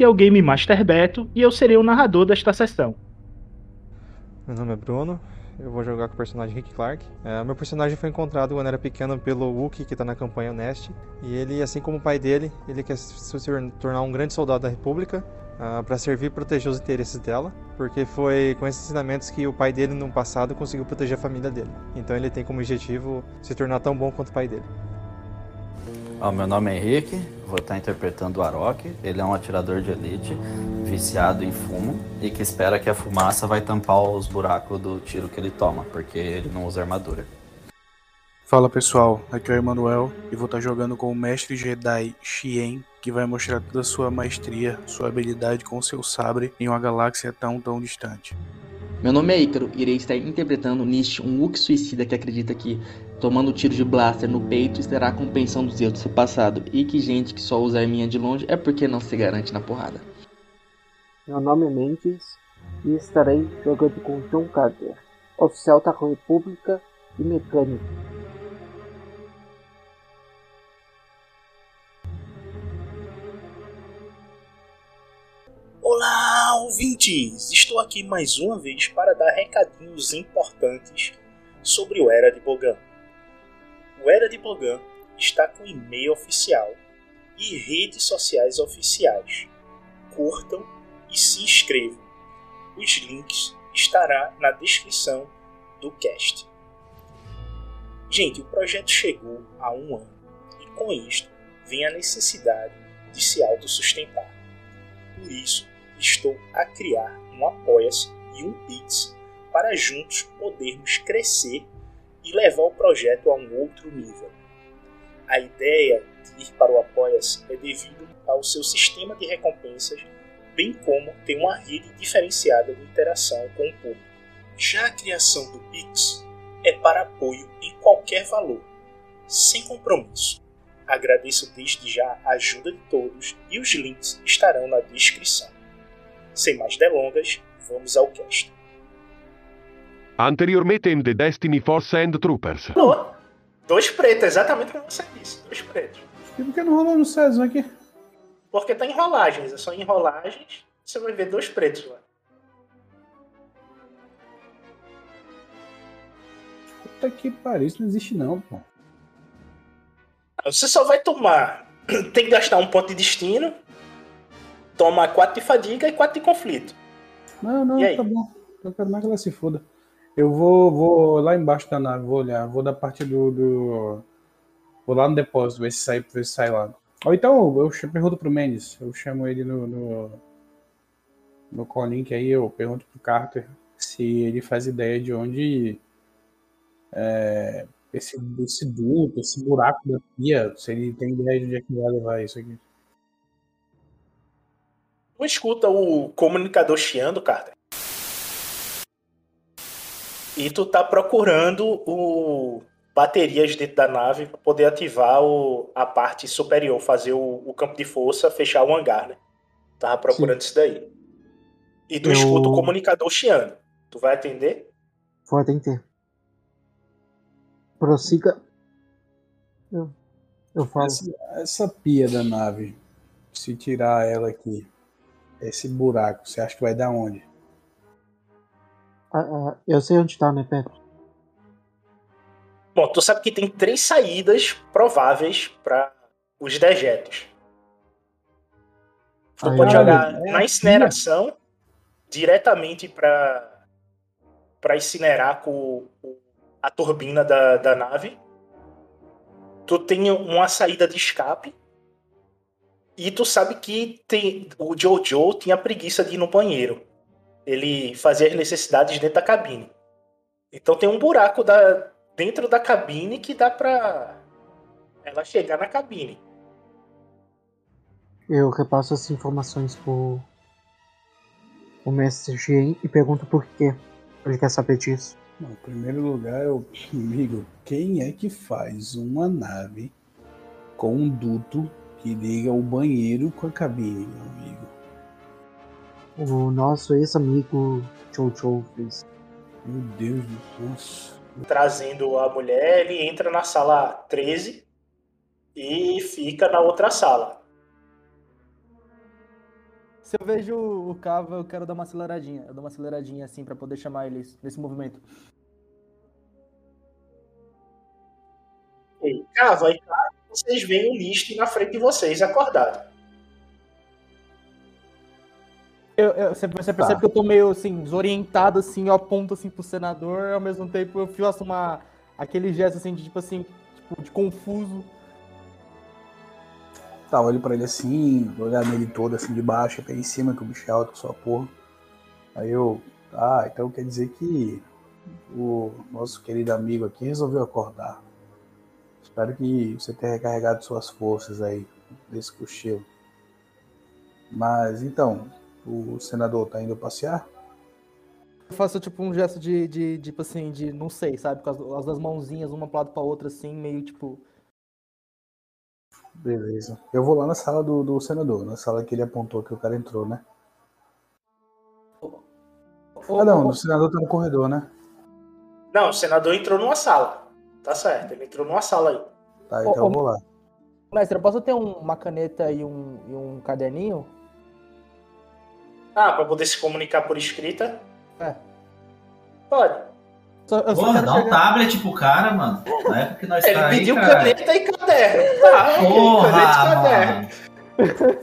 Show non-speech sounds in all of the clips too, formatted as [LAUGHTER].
Que é o Game Master Beto e eu serei o narrador desta sessão. Meu nome é Bruno, eu vou jogar com o personagem Rick Clark. É, meu personagem foi encontrado quando era pequeno pelo Wookie, que está na campanha Nest. E ele, assim como o pai dele, ele quer se tornar um grande soldado da República uh, para servir e proteger os interesses dela, porque foi com esses ensinamentos que o pai dele no passado conseguiu proteger a família dele. Então ele tem como objetivo se tornar tão bom quanto o pai dele. Oh, meu nome é Henrique, vou estar interpretando o Arok. Ele é um atirador de elite, viciado em fumo e que espera que a fumaça vai tampar os buracos do tiro que ele toma, porque ele não usa armadura. Fala pessoal, aqui é o Emanuel e vou estar jogando com o mestre Jedi Xien, que vai mostrar toda a sua maestria, sua habilidade com seu sabre em uma galáxia tão tão distante. Meu nome é Ícaro e irei estar interpretando Nish, um Wookiee suicida que acredita que, tomando tiro de blaster no peito, estará compensando os erros do seu passado e que gente que só usa a arminha de longe é porque não se garante na porrada. Meu nome é Mendes e estarei jogando com John Carter, oficial da República e mecânico. Olá, ouvintes! Estou aqui mais uma vez para dar recadinhos importantes sobre o Era de Bogan. O Era de Bogan está com e-mail oficial e redes sociais oficiais. Curtam e se inscrevam. Os links estará na descrição do cast. Gente, o projeto chegou a um ano e com isto vem a necessidade de se autossustentar. Por isso, estou a criar um Apoia-se e um Pix para juntos podermos crescer e levar o projeto a um outro nível. A ideia de ir para o Apoia-se é devido ao seu sistema de recompensas, bem como ter uma rede diferenciada de interação com o público. Já a criação do Pix é para apoio em qualquer valor, sem compromisso. Agradeço desde já a ajuda de todos e os links estarão na descrição. Sem mais delongas, vamos ao cast. Anteriormente em The Destiny Force and Troopers. Oh, dois pretos, exatamente como você disse. Dois pretos. E por que não rolou no César aqui? Porque tá em rolagens, é só em rolagens. Você vai ver dois pretos lá. Puta que pariu, isso não existe não, pô. Você só vai tomar. [CLEARS THROAT] Tem que gastar um ponto de destino toma 4 de fadiga e 4 de conflito. Não, não, tá bom. Eu quero mais que ela se foda. Eu vou, vou lá embaixo da nave, vou olhar, vou da parte do, do. Vou lá no depósito, ver se sai, ver se sai lá. Ou então eu pergunto pro Mendes, eu chamo ele no, no, no Colink aí, eu pergunto pro Carter se ele faz ideia de onde é, esse, esse duto, esse buraco da pia, se ele tem ideia de onde é que vai levar isso aqui. Tu escuta o comunicador chiando, Carter. E tu tá procurando o baterias dentro da nave para poder ativar o, a parte superior, fazer o, o, campo de força, fechar o hangar, né? Tava procurando Sim. isso daí. E tu Eu... escuta o comunicador chiando. Tu vai atender? Vou atender. Prossiga. Eu, eu falo. Essa, essa pia da nave, se tirar ela aqui, esse buraco, você acha que vai dar onde? Ah, ah, eu sei onde tá, né, Pedro? Bom, tu sabe que tem três saídas prováveis para os dejetos. Tu Ai, pode jogar é na incineração diretamente para para incinerar com a turbina da, da nave. Tu tem uma saída de escape e tu sabe que tem, o Jojo tinha preguiça de ir no banheiro. Ele fazia as necessidades dentro da cabine. Então tem um buraco da, dentro da cabine que dá pra ela chegar na cabine. Eu repasso as informações pro o mestre Gen e pergunto por quê. Ele quer saber disso. Em primeiro lugar, eu [LAUGHS] amigo, quem é que faz uma nave com um duto que liga o banheiro com a cabine, meu amigo. O nosso ex-amigo Jojo fez. Meu Deus do céu. Trazendo a mulher, ele entra na sala 13 e fica na outra sala. se eu vejo o Cava, eu quero dar uma aceleradinha. Eu dou uma aceleradinha assim pra poder chamar eles nesse movimento. E, Cava, e claro, vocês veem o List na frente de vocês, acordado. Eu, eu- você, percebe que eu tô meio assim, desorientado, assim, eu aponto assim pro senador, ao mesmo tempo eu faço uma. aquele gesto assim de tipo assim, tipo, de confuso. Tá, olho pra ele assim, olhar nele todo assim de baixo até em cima, que o bicho é alto com sua porra. Aí eu. Ah, então quer dizer que o nosso querido amigo aqui resolveu acordar. Espero que você tenha recarregado suas forças aí desse cochilo. Mas então, o senador tá indo passear? Eu faço tipo um gesto de, de, de, tipo assim, de não sei, sabe? Com as, as duas mãozinhas, uma pro lado pra outra, assim, meio tipo. Beleza. Eu vou lá na sala do, do senador, na sala que ele apontou que o cara entrou, né? Ah não, o senador tá no corredor, né? Não, o senador entrou numa sala. Tá certo, ele entrou numa sala aí. Tá, então eu vou lá. Mestre, eu posso ter um- uma caneta e um, e um caderninho? Ah, pra poder se comunicar por escrita? É. Pode. Só, eu só Porra, dá um chegar- tablet pro cara, mano. Na época que nós Ele tá aí, pediu cara. caneta e caderno. Tá, ok, Porra, caneta e caderno.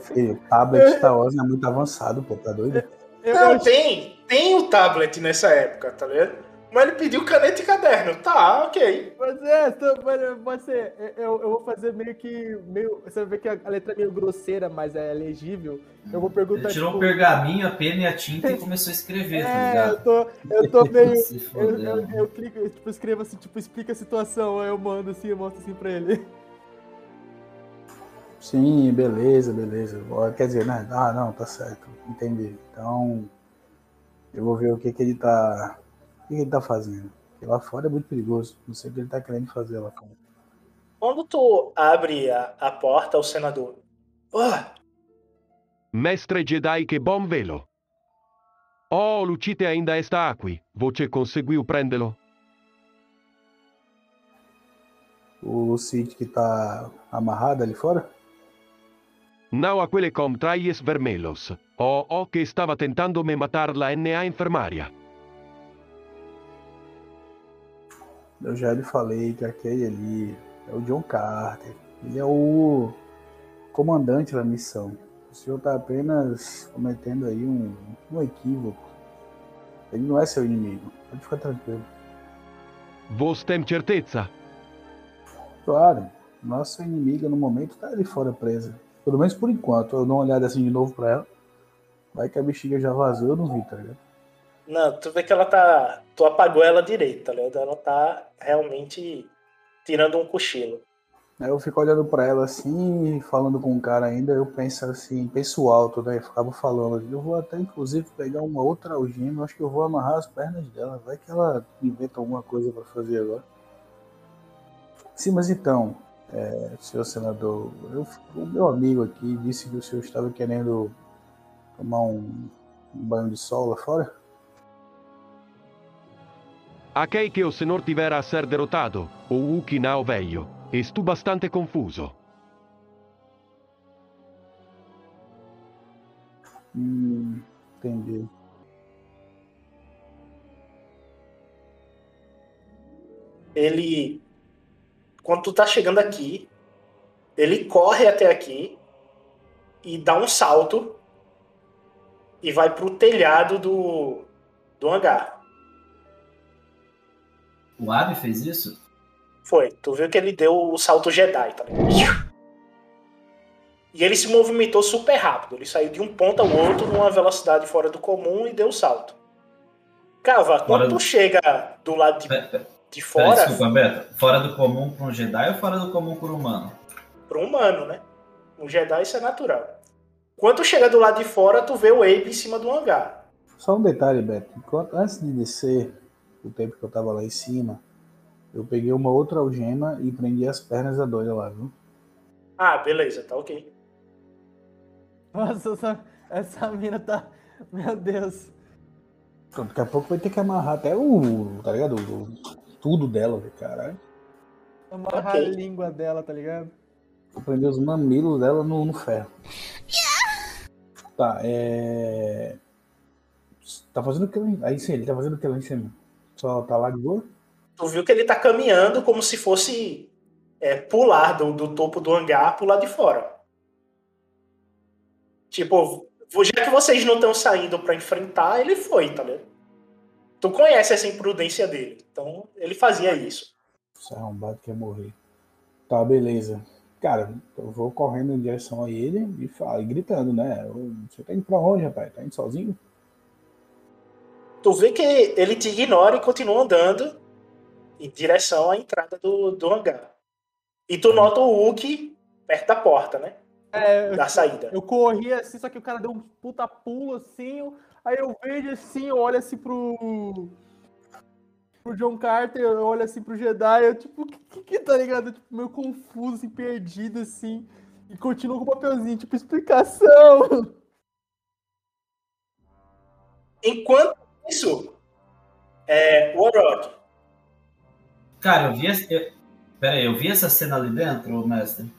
Filho, o tablet Star Wars é muito avançado, pô, tá doido? Não, tem. Tem o tablet nessa época, tá ligado? Mas ele pediu caneta e caderno. Tá, ok. Mas é, tô- mas pode ser. Eu, eu vou fazer meio que. Meio, você vai ver que a, a letra é meio grosseira, mas é legível. Eu vou perguntar. Ele tirou tipo, o pergaminho, a pena e a tinta e começou a escrever, tá É, ligado? eu tô, eu tô [LAUGHS] meio. Eu, fodeu. eu, eu clico, eu, tipo, escrevo assim, tipo, explica a situação, aí eu mando assim, eu mostro assim pra ele. Sim, beleza, beleza. Quer dizer, né? Ah, não, tá certo. Entendi. Então, eu vou ver o que que ele tá. O que, que ele tá fazendo. Porque lá fora é muito perigoso. Não sei o que ele tá querendo fazer lá fora. Quando tu abre a, a porta, o senador. Ah, Mestre Jedi, che bom velo. Oh, Lucite ainda está aqui. Você conseguiu prendê-lo? O Cid que tá amarrado ali fora? Não aquele com trajes vermelhos. O o que estava tentando me matar lá na enfermaria. Eu já lhe falei que aquele ali é o John Carter. Ele é o comandante da missão. O senhor tá apenas cometendo aí um, um equívoco. Ele não é seu inimigo. Pode ficar tranquilo. Vos tem certeza? Claro, nossa inimiga no momento tá ali fora presa. Pelo menos por enquanto. Eu dou uma olhada assim de novo pra ela. Vai que a bexiga já vazou, eu não vi, tá ligado? Não, tu vê que ela tá. Tu apagou ela direito, tá ligado? Ela tá realmente tirando um cochilo. Aí eu fico olhando pra ela assim, falando com o cara ainda, eu penso assim, penso alto, né? Eu ficava falando, eu vou até inclusive pegar uma outra algema, acho que eu vou amarrar as pernas dela, vai que ela inventa alguma coisa pra fazer agora. Sim, mas então, é, senhor senador, eu- o meu amigo aqui disse que o senhor estava querendo tomar um, um banho de sol lá fora? Aquei que o senhor tiver a ser derrotado, o Wookiee não veio. Estou bastante confuso. Hum, entendi. Ele. Quando tu tá chegando aqui, ele corre até aqui e dá um salto e vai pro telhado do, do hangar. O Abi fez isso? Foi. Tu viu que ele deu o salto Jedi, tá ligado? E ele se movimentou super rápido. Ele saiu de um ponto ao outro numa velocidade fora do comum e deu o salto. Cava, quando Fora tu do- chega do lado de, de Pera, fora, desculpa, Beto. Fora do comum pra um Jedi ou fora do comum por um humano? pro humano, né? Um Jedi isso é natural. Quando tu chega do lado de fora, tu vê o Abe em cima do hangar. Só um detalhe, Beto. Enquanto, antes de descer, o tempo que eu tava lá em cima, eu peguei uma outra algema e prendi as pernas da doida lá, viu? Ah, beleza, tá ok. Nossa, essa, essa mina tá. Meu Deus. Então, daqui a pouco vai ter que amarrar até o. tá ligado? O- tudo dela, velho, caralho. Amarrar Ok. a língua dela, tá ligado? Vou prender os mamilos dela no, no ferro. Tá, é. Tá fazendo o que lá em... Aí sim, ele tá fazendo o que lá em cima? Só tá lá de boa? Tu viu que ele tá caminhando como se fosse é, pular do, do topo do hangar pro lado de fora. Tipo, já que vocês não estão saindo para enfrentar, ele foi, tá ligado? Tu conhece essa imprudência dele. Então, ele fazia isso. Esse arrombado quer morrer. Tá, beleza. Cara, eu vou correndo em direção a ele e, fala, e gritando, né? Você tá indo pra onde, rapaz? Tá indo sozinho? Tu vê que ele te ignora e continua andando em direção à entrada do, do hangar. E tu nota o Hulk perto da porta, né? É, da saída. Eu corri assim, só que o cara deu um puta pulo assim. Aí eu vejo assim, eu olho assim pro. pro John Carter, eu olho assim pro Jedi, eu tipo, que, que, que tá ligado? Tipo, meio confuso, assim, perdido assim. E continuo com o papelzinho, tipo, explicação. Enquanto isso, é, Warrock. Cara, eu vi. Essa, eu, pera aí, eu vi essa cena ali dentro, mestre?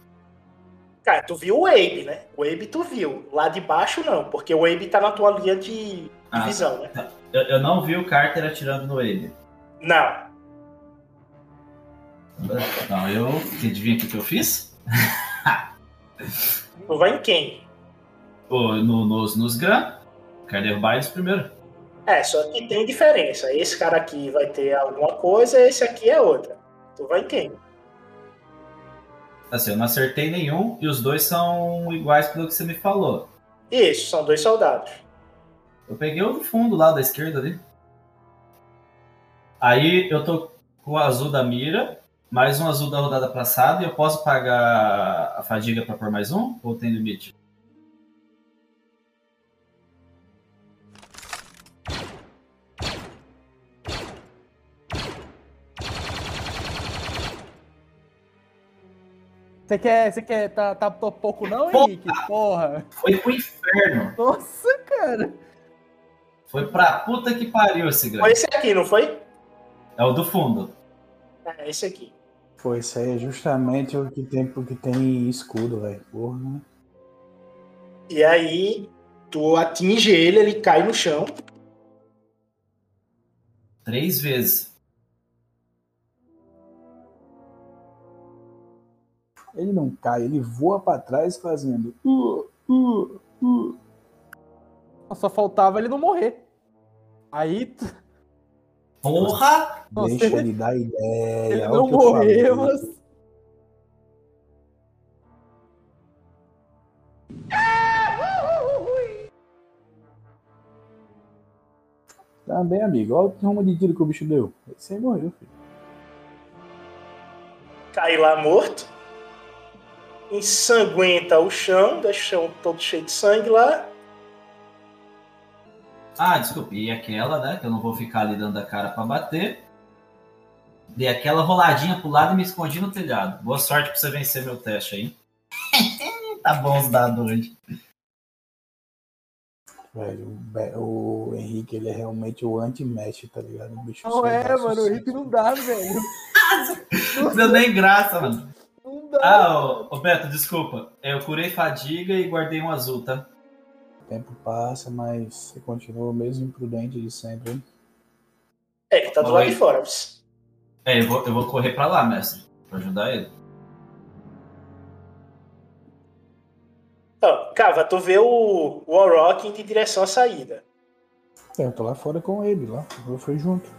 Cara, tu viu o Abe, né? O Abe tu viu. Lá de baixo não, porque o Abe tá na tua linha de Ah, visão, né? tá. Eu, eu não vi o Carter atirando no ele. Não. Não, eu. Adivinha o que, que eu fiz? [LAUGHS] Tu vai em quem? Pô, no, nos, nos Gran. Quero derrubar eles primeiro. É, só que tem diferença. Esse cara aqui vai ter alguma coisa, esse aqui é outra. Tu vai em quem? Assim, eu não acertei nenhum e os dois são iguais pelo que você me falou. Isso, são dois soldados. Eu peguei o do fundo lá da esquerda ali. Aí eu tô com o azul da mira, mais um azul da rodada passada, e eu posso pagar a fadiga pra pôr mais um? Ou tem limite? Você quer. Você quer. Tá, tá tô pouco não, Porra! Henrique? Porra. Foi pro inferno. Nossa, cara. Foi pra puta que pariu esse Foi grande. esse aqui, não foi? É o do fundo. É, esse aqui. Foi, isso aí é justamente o que tem, o que tem escudo, velho. Porra, né? E aí, tu atinge ele, ele cai no chão. Três vezes. Ele não cai, ele voa pra trás fazendo. Uh, uh, uh. Só faltava ele não morrer. Aí. Porra! Nossa, Deixa ele- ele dar ideia. ele é não morreu, mas. Bem, amigo. Olha o rumo de tiro que o bicho deu. Esse aí morreu, filho. Cai lá morto. Ensanguenta o chão, deixa o chão todo cheio de sangue lá. Ah, desculpe. E aquela, né? Que eu não vou ficar ali dando a cara pra bater. Dei aquela roladinha pro lado e me escondi no telhado. Boa sorte pra você vencer meu teste aí. [LAUGHS] tá bom os dados hoje. Velho, o Henrique, ele é realmente o anti-mesh, tá ligado? O bicho Não é, mano. O sucesso. Henrique não dá, velho. [LAUGHS] Não deu nem graça, mano. Dá. Ah, ô, ô Beto, desculpa. Eu curei fadiga e guardei um azul, tá? O tempo passa, mas você continua o mesmo imprudente de sempre. hein? É, que tá do lado de fora. É, eu vou, eu vou correr pra lá, mestre. Pra ajudar ele. Ó, Cava, tu vê o Warrock indo em direção à saída. É, eu tô lá fora com ele, lá. Eu fui junto.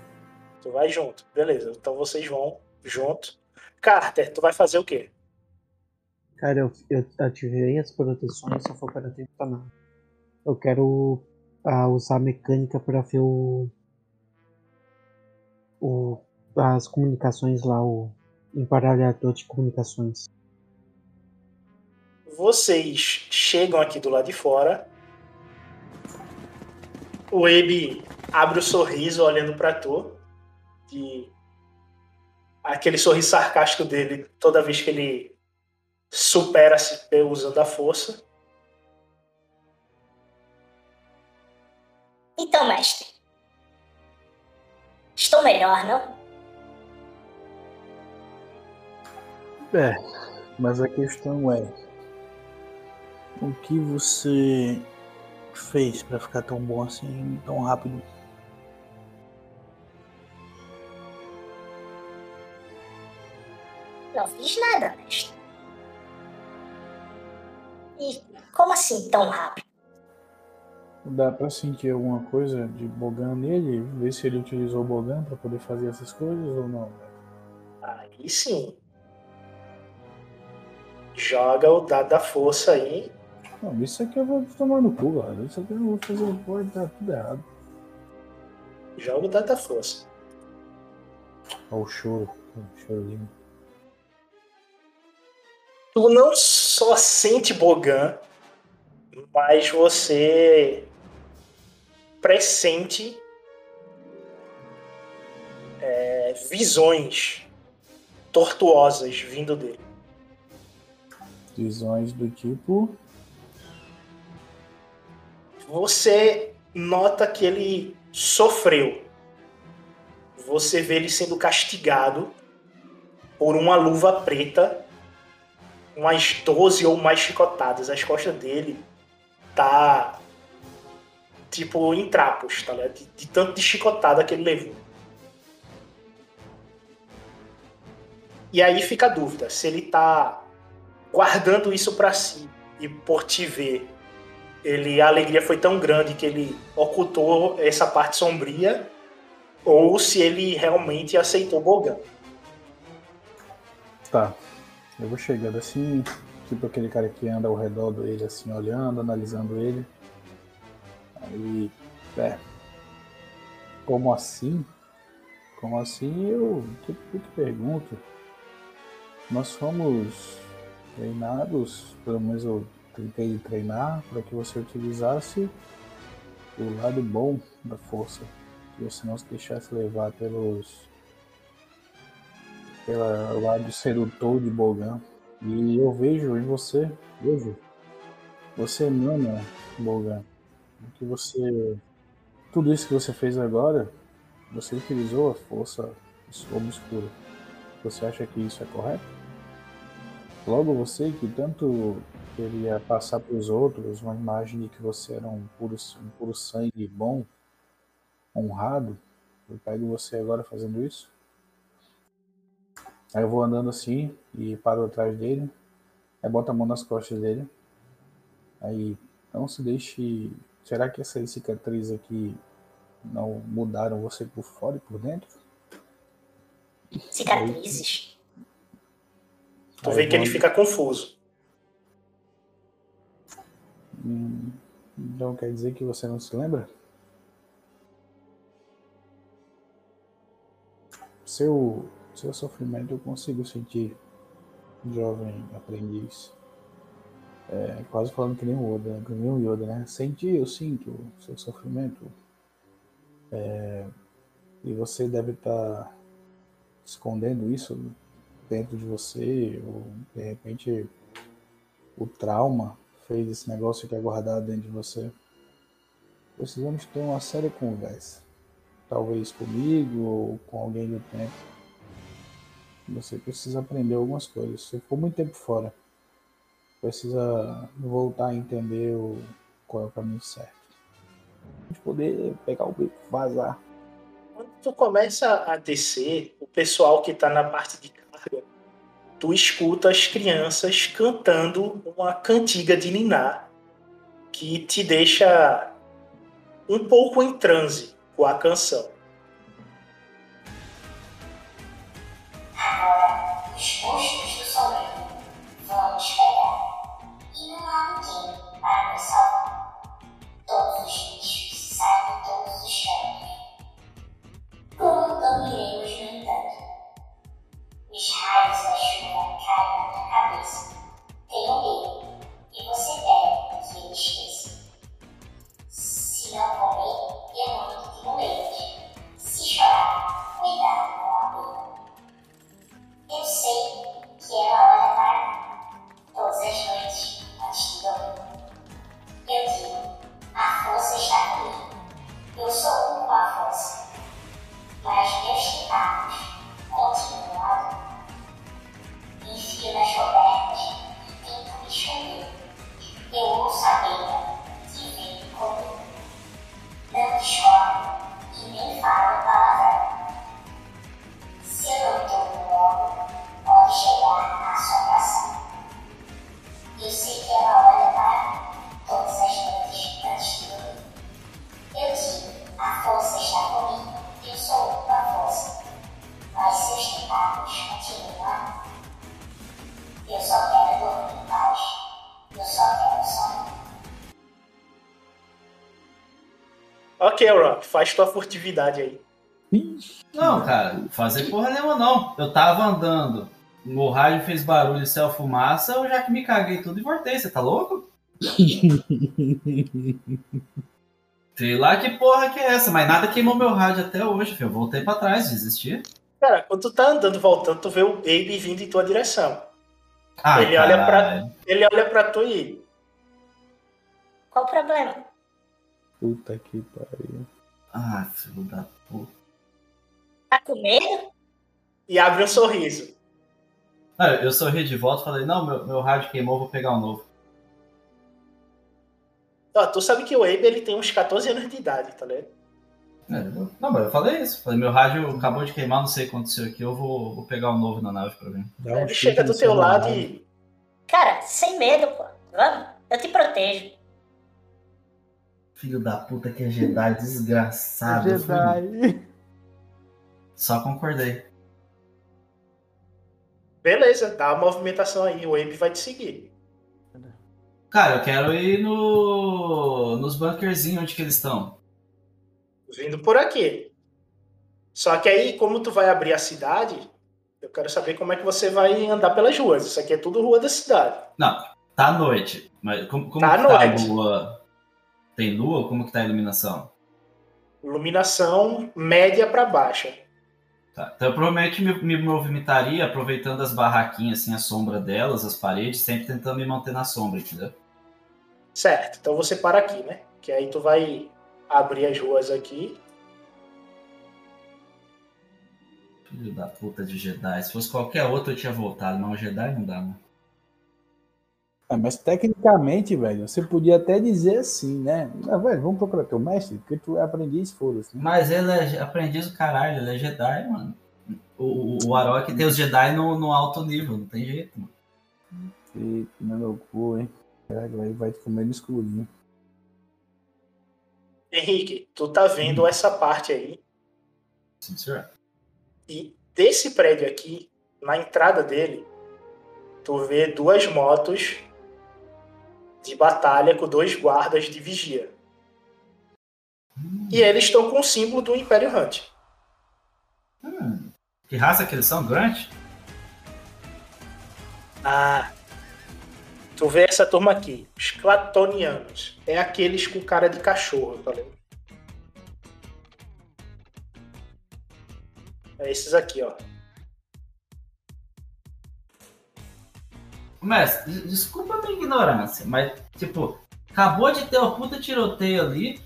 Tu vai junto. Beleza, então vocês vão junto. Carter, tu vai fazer o quê? Cara, eu, eu ativei as proteções, só for para tempo nada. Eu quero ah, usar a mecânica para ver o, o. as comunicações lá, o embaralhador de comunicações. Vocês chegam aqui do lado de fora. O Abe abre o sorriso olhando pra tu. De... Aquele sorriso sarcástico dele toda vez que ele supera-se usando a força. Então, mestre. Estou melhor, não? É, mas a questão é. O que você fez pra ficar tão bom assim, tão rápido? Não fiz nada, mestre. E como assim tão rápido? Dá pra sentir alguma coisa de Bogan nele? Ver se ele utilizou o Bogan pra poder fazer essas coisas ou não? Aí sim. Joga o dado da força aí. Não, isso aqui eu vou tomar no cu, galera. Isso aqui eu vou fazer, pode dar tudo errado. Joga o dado da força. Olha o choro, o chorinho. Tu não só sente Bogan, mas você pressente é, visões tortuosas vindo dele. Visões do tipo. Você nota que ele sofreu. Você vê ele sendo castigado por uma luva preta, umas 12 ou mais chicotadas. As costas dele tá tipo em trapos, tá ligado? De, de tanto de chicotada que ele levou. E aí fica a dúvida se ele tá guardando isso para si e por te ver, ele a alegria foi tão grande que ele ocultou essa parte sombria ou se ele realmente aceitou Bogan. Tá. Eu vou chegando assim, tipo aquele cara que anda ao redor dele, assim, olhando, analisando ele. Aí, é. Como assim? Como assim? Eu eu te pergunto. Nós fomos treinados, pelo menos eu tentei treinar, para que você utilizasse o lado bom da força. Que você não se deixasse levar pelos. Pelo lado sedutor de Bogan. E eu vejo em você, vejo. Você emana, Bogan que você. Tudo isso que você fez agora, você utilizou a força obscura. Você acha que isso é correto? Logo você que tanto queria passar para os outros uma imagem de que você era um puro, um puro sangue bom, honrado, eu pego você agora fazendo isso? Aí eu vou andando assim e paro atrás dele, aí boto a mão nas costas dele, aí não se deixe Será que essas cicatrizes aqui não mudaram você por fora e por dentro? Cicatrizes? Tu vê que ele fica confuso. Hum, então quer dizer que você não se lembra? Seu, seu sofrimento eu consigo sentir, jovem aprendiz. É, quase falando que nem o Oda, né? que nem o Yoda, né? Senti, eu sinto seu sofrimento. É, e você deve estar tá escondendo isso dentro de você, ou de repente o trauma fez esse negócio que é guardado dentro de você. Precisamos ter uma séria conversa. Talvez comigo ou com alguém do tempo. Você precisa aprender algumas coisas. Você ficou muito tempo fora precisa voltar a entender o, qual é o caminho certo. Gente poder pegar o beco, vazar. Quando tu começa a descer, o pessoal que está na parte de carga, tu escuta as crianças cantando uma cantiga de Niná que te deixa um pouco em transe com a canção. Ok, Rock, faz tua furtividade aí. Não, cara, fazer porra nenhuma não. Eu tava andando, o rádio fez barulho e saiu fumaça, eu já que me caguei tudo e voltei, você tá louco? [LAUGHS] Sei lá que porra que é essa, mas nada queimou meu rádio até hoje, filho. Eu voltei pra trás, desisti. Cara, quando tu tá andando, voltando, tu vê o Baby vindo em tua direção. Ah, ele, olha pra, ele olha pra tu e. Qual o problema? Puta que pariu. Ah, filho da puta. Tá com medo? E abre um sorriso. Ah, eu sorri de volta e falei, não, meu, meu rádio queimou, vou pegar um novo. Ó, tu sabe que o Abe ele tem uns 14 anos de idade, tá ligado? É, não, mas eu falei isso. Falei, meu rádio acabou de queimar, não sei o que aconteceu aqui, eu vou, vou pegar um novo na nave pra mim. ele chega do teu lado e. Cara, sem medo, pô. Vamos, eu te protejo. Filho da puta que é Jedi, desgraçado. fui- Jedi. [LAUGHS] Só concordei. Beleza, dá a movimentação aí, o Abe vai te seguir. Cara, eu quero ir no. nos bunkerzinhos onde que eles estão. Vindo por aqui. Só que aí, como tu vai abrir a cidade, eu quero saber como é que você vai andar pelas ruas. Isso aqui é tudo rua da cidade. Não, tá à noite. Mas como, como Tá à que tá a noite. Tem lua? Como que tá a iluminação? Iluminação média pra baixa. Tá. Então eu provavelmente me, me movimentaria aproveitando as barraquinhas, assim, a sombra delas, as paredes, sempre tentando me manter na sombra, entendeu? Certo, então você para aqui, né? Que aí tu vai abrir as ruas aqui. Filho da puta de Jedi. Se fosse qualquer outro eu tinha voltado, mas o Jedi não dá, mano. Ah, mas tecnicamente, velho, você podia até dizer assim, né? Ah, velho, vamos procurar teu mestre, porque tu é aprendiz, foda-se. né? Mas ele é aprendiz do caralho, ele é Jedi, mano. O, o, o Arok tem os Jedi no, no alto nível, não tem jeito, mano. Eita, meu cu, hein? Caralho, vai, vai te comer no escurinho. Henrique, tu tá vendo essa parte aí. Sim, senhor. E desse prédio aqui, na entrada dele, tu vê duas motos de batalha com dois guardas de vigia. E eles estão com o símbolo do Império Hunt. Hum, que raça que eles são, Grant? Ah, tu vê essa turma aqui, os Clatonianos. É aqueles com cara de cachorro, tá ligado? É esses aqui, ó. Des- desculpa a minha ignorância, mas, tipo, acabou de ter uma puta tiroteio ali,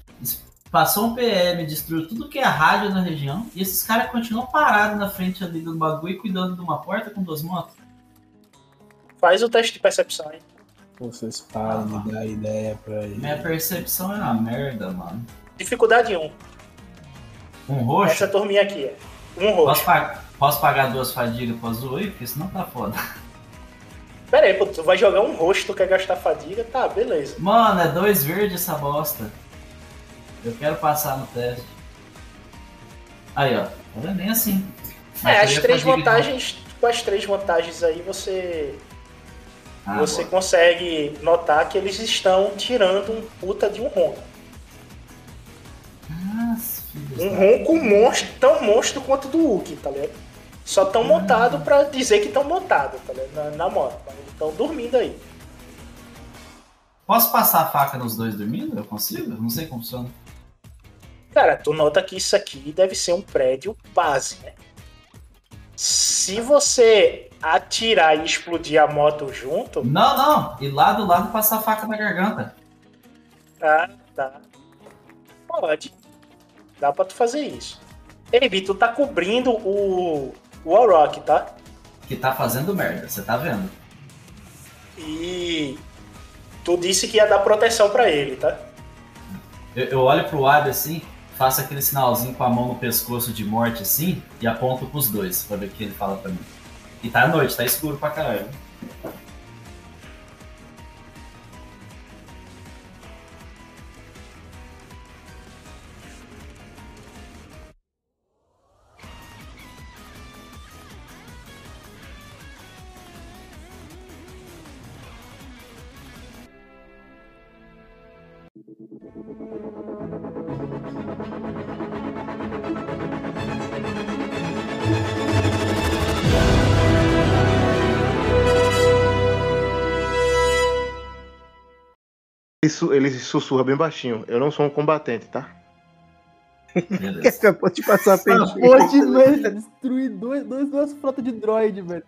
passou um PM, destruiu tudo que é rádio na região, e esses caras continuam parados na frente ali do bagulho, cuidando de uma porta com duas motos. Faz o teste de percepção aí. Vocês param de dar ideia pra ele. Minha percepção é uma merda, mano. Dificuldade 1. Um roxo? Essa turminha aqui é. Um roxo. Posso, pa- posso pagar duas fadigas pra azul aí? Porque senão tá foda. [LAUGHS] Pera aí, pô, tu vai jogar um roxo, tu quer gastar fadiga? Tá, beleza. Mano, é dois verdes essa bosta. Eu quero passar no teste. Aí, ó. Não é nem assim. Mas É, as três vantagens, com as três vantagens aí, você Ah, você boa. consegue notar que eles estão tirando um puta de um ronco. Nossa, Um ronco monstro, tão monstro quanto do Hulk, tá ligado? Só tão montado pra dizer que estão montados, tá? Na, na moto. Mas estão dormindo aí. Posso passar a faca nos dois dormindo? Eu consigo? Não sei como funciona. Cara, tu nota que isso aqui deve ser um prédio base, né? Se você atirar e explodir a moto junto. Não, não. E lá do lado passar a faca na garganta. Ah, tá. Pode. Dá pra tu fazer isso. Ei, tu tá cobrindo o, o Warrock, tá? Que tá fazendo merda, você tá vendo? E tu disse que ia dar proteção pra ele, tá? Eu, eu olho pro Ab assim, faço aquele sinalzinho com a mão no pescoço de morte assim e aponto pros dois pra ver o que ele fala pra mim. E tá à noite, tá escuro pra caralho. Isso, ele sussurra bem baixinho. Eu não sou um combatente, tá? Acabou de passar peixe. Pode, velho, destruir dois, dois, duas frotas de droid, velho.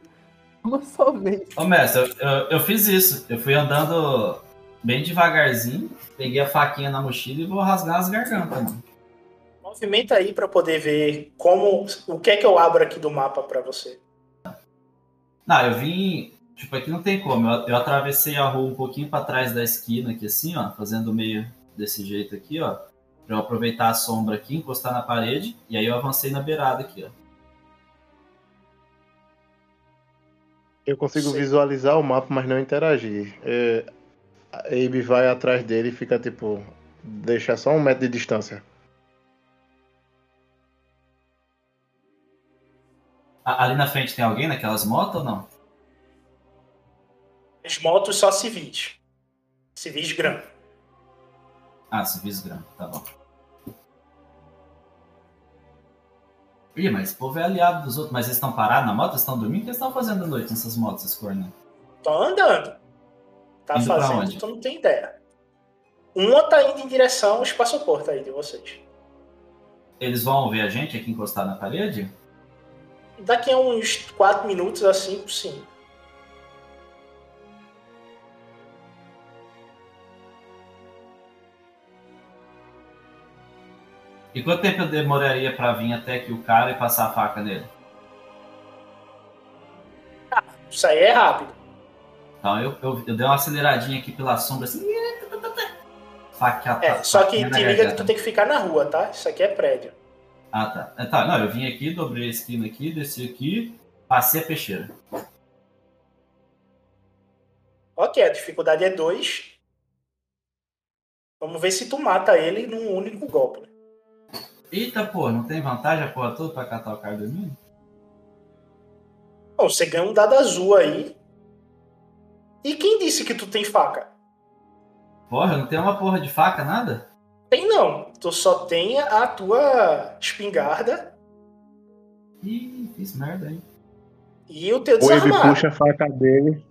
Uma só vez. Ô, mestre, eu, eu, eu fiz isso. Eu fui andando bem devagarzinho, peguei a faquinha na mochila e vou rasgar as gargantas, mano. Movimenta aí pra poder ver como. O que é que eu abro aqui do mapa pra você. Não, eu vim. Tipo, aqui não tem como. Eu, eu atravessei a rua um pouquinho pra trás da esquina aqui, assim, ó. Fazendo meio desse jeito aqui, ó. Pra eu aproveitar a sombra aqui, encostar na parede. E aí eu avancei na beirada aqui, ó. Eu consigo Sim. visualizar o mapa, mas não interagir. É, a Abe vai atrás dele e fica tipo. Deixa só um metro de distância. A- Ali na frente tem alguém naquelas motos ou não? As motos só civis. Civis grandes. Ah, civis grande, tá bom. Ih, mas esse povo é aliado dos outros, mas eles estão parados na moto? Eles estão dormindo? O que eles estão fazendo à noite nessas motos, esses cornos? Estão andando. Tá Indo fazendo, tu não tem ideia. Uma tá indo em direção ao espaçoporto aí de vocês. Eles vão ver a gente aqui encostar na parede? Daqui a uns 4 minutos assim, sim. E quanto tempo eu demoraria pra vir até aqui o cara e passar a faca nele? Isso aí é rápido. Então eu, eu, eu dei uma aceleradinha aqui pela sombra assim. Faca, É, só que te liga que tu tem que ficar na rua, tá? Isso aqui é prédio. Ah, tá. É, tá. Não, eu vim aqui, dobrei a esquina aqui, desci aqui, passei a peixeira. Ok, a dificuldade é 2. Vamos ver se tu mata ele num único golpe. né? Eita, pô, não tem vantagem a porra toda pra catar o cara dormindo? Bom, você ganha um dado azul aí. E quem disse que tu tem faca? Porra, não tem uma porra de faca, nada? Tem não. Tu só tem a tua espingarda Ih, fiz merda aí. e o teu O Abe desarmado. puxa a faca dele.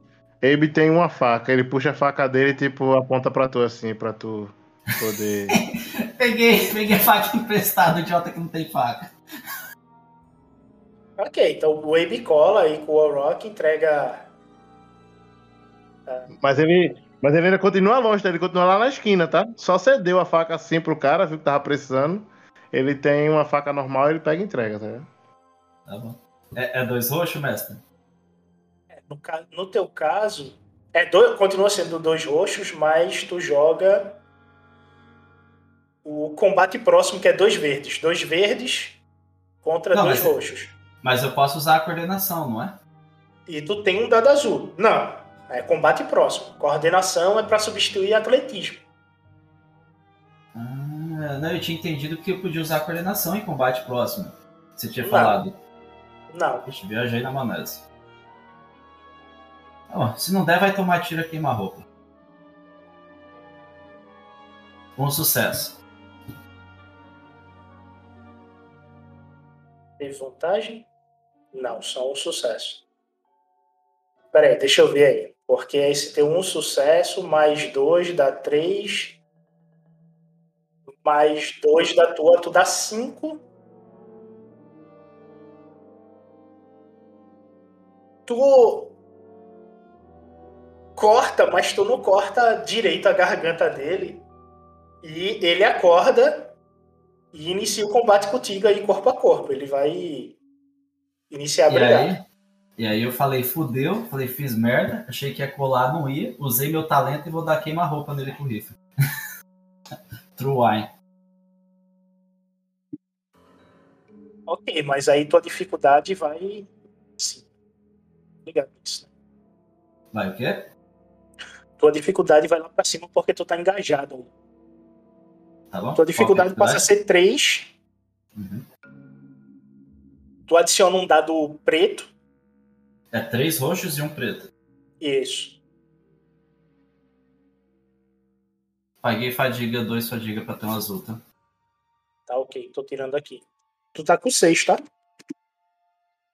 Abe tem uma faca. Ele puxa a faca dele e tipo aponta pra tu assim, pra tu poder. [LAUGHS] Peguei, peguei a faca emprestada, idiota que não tem faca. Ok, então o Abe cola aí com o Warrock, entrega. Mas ele. Mas ele ainda continua longe, tá? ele continua lá na esquina, tá? Só cedeu a faca assim pro cara, viu que tava precisando. Ele tem uma faca normal, ele pega e entrega, tá? Tá bom. É, é dois roxos, mestre? No, ca- no teu caso, é dois, continua sendo dois roxos, mas tu joga o combate próximo, que é dois verdes. Dois verdes contra Não, dois mas- roxos. Mas eu posso usar a coordenação, não é? E tu tem um dado azul. Não, é combate próximo. Coordenação é para substituir atletismo. Ah, não, eu tinha entendido que eu podia usar a coordenação em combate próximo. Você tinha Não. falado. Não. Vixe, viajei na maionese. Se não der, vai tomar tiro a queima-roupa. Um sucesso. Teve vantagem? Não, só um sucesso. Pera aí, deixa eu ver aí. Porque aí se tem um sucesso, mais dois dá três. Mais dois da tua, tu dá cinco. Tu corta, mas tu não corta direito a garganta dele. E ele acorda e inicia o combate contigo aí corpo a corpo. Ele vai iniciar a E brigar. aí, e aí eu falei, fudeu, falei, fiz merda, achei que ia colar, não ia, usei meu talento e vou dar queima-roupa nele com o rifle. [LAUGHS] True wine. Ok, mas aí tua dificuldade vai. Sim. Obrigado isso. Vai o quê? Tua dificuldade vai lá pra cima porque tu tá engajado. Tá bom? Tua dificuldade é passa a ser 3. Uhum. Tu adiciona um dado preto. É três roxos e um preto. Isso. Paguei fadiga, dois fadiga pra ter um azul, tá? Tá ok, tô tirando aqui. Tu tá com 6, tá?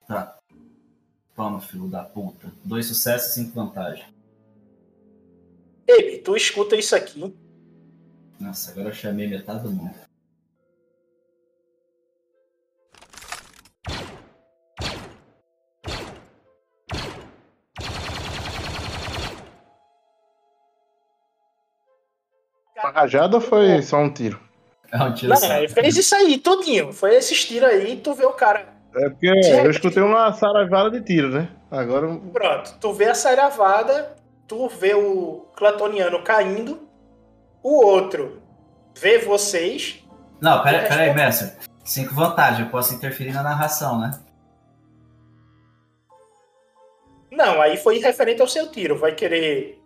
Tá. Toma, filho da puta. Dois sucessos e cinco vantagem. Ele, tu escuta isso aqui. Nossa, agora eu chamei metade do mundo. Uma rajada ou foi só um tiro? É um tiro Não, só. ele fez isso aí, tudinho. Foi esses tiros aí, tu vê o cara. É porque eu escutei uma saravada de tiro, né? Agora. Pronto, tu vê a saravada, tu vê o Clatoniano caindo, o outro vê vocês. Não, pera, pera aí, mestre. Cinco vantagens, eu posso interferir na narração, né? Não, aí foi referente ao seu tiro. Vai querer.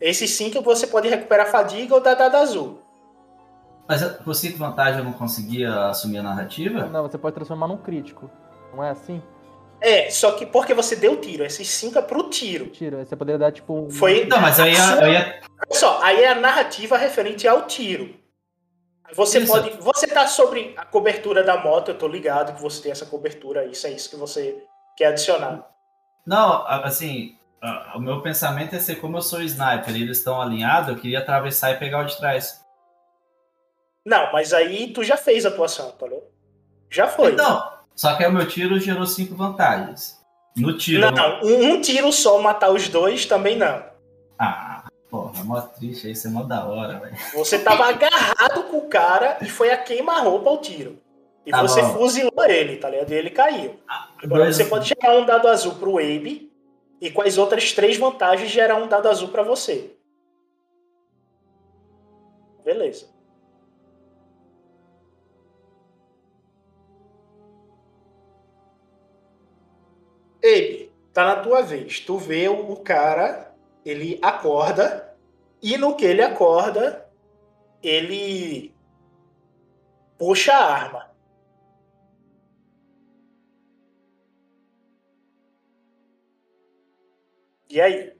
Esses cinco você pode recuperar fadiga ou dar dado azul. Mas por cinco vantagens eu não conseguia assumir a narrativa? Não, você pode transformar num crítico. Não é assim? É, só que porque você deu tiro, esses cinco é pro tiro. Tiro. Aí você poderia dar tipo um. Foi. Não, mas eu ia- a eu ia- Olha só, aí é a narrativa referente ao tiro. Você Isso. pode. Você tá sobre a cobertura da moto, eu tô ligado que você tem essa cobertura, isso é isso que você quer adicionar. Não, a- assim, a- o meu pensamento é ser como eu sou sniper e eles estão alinhados, eu queria atravessar e pegar o de trás. Não, mas aí tu já fez a atuação, tá ligado? Já foi. Então, só que aí o meu tiro gerou cinco vantagens. No tiro. Não, um, um tiro só matar os dois também não. Ah, porra, mó triste, isso é mó da hora, velho. Você tava agarrado com o cara e foi a queima-roupa o tiro. E Tá você bom. fuzilou ele, tá ligado? E ele caiu. Agora dois- você pode gerar um dado azul pro Abe e com as outras três vantagens gerar um dado azul pra você. Beleza. Abe, tá na tua vez. Tu vê o cara, ele acorda e no que ele acorda, ele puxa a arma. E aí?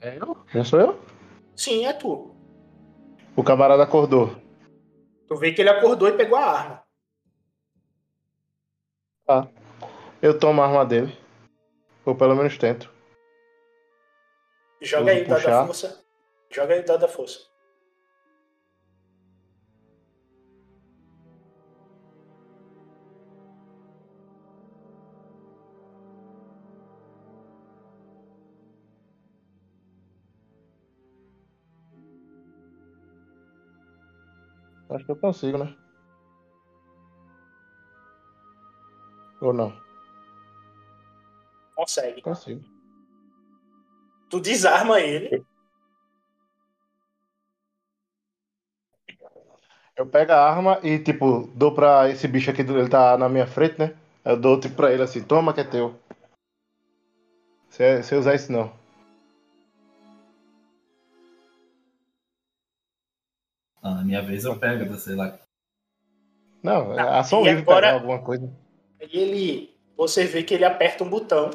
É eu? Já sou eu? Sim, é tu. O camarada acordou. Tu vê que ele acordou e pegou a arma. Tá. Eu tomo a arma dele. Ou pelo menos tento. Joga aí dado da força. Joga aí dado da força. Acho que eu consigo, né? Ou não? Consegue. Consigo. Tu desarma ele. Eu pego a arma e, tipo, dou pra esse bicho aqui, ele tá na minha frente, né? Eu dou, tipo, pra ele assim, toma que é teu. Você você usar isso não. Ah, na minha vez eu pego, sei lá. Não, é Tá, ação e livre agora- pegar alguma coisa. Aí ele. Você vê que ele aperta um botão.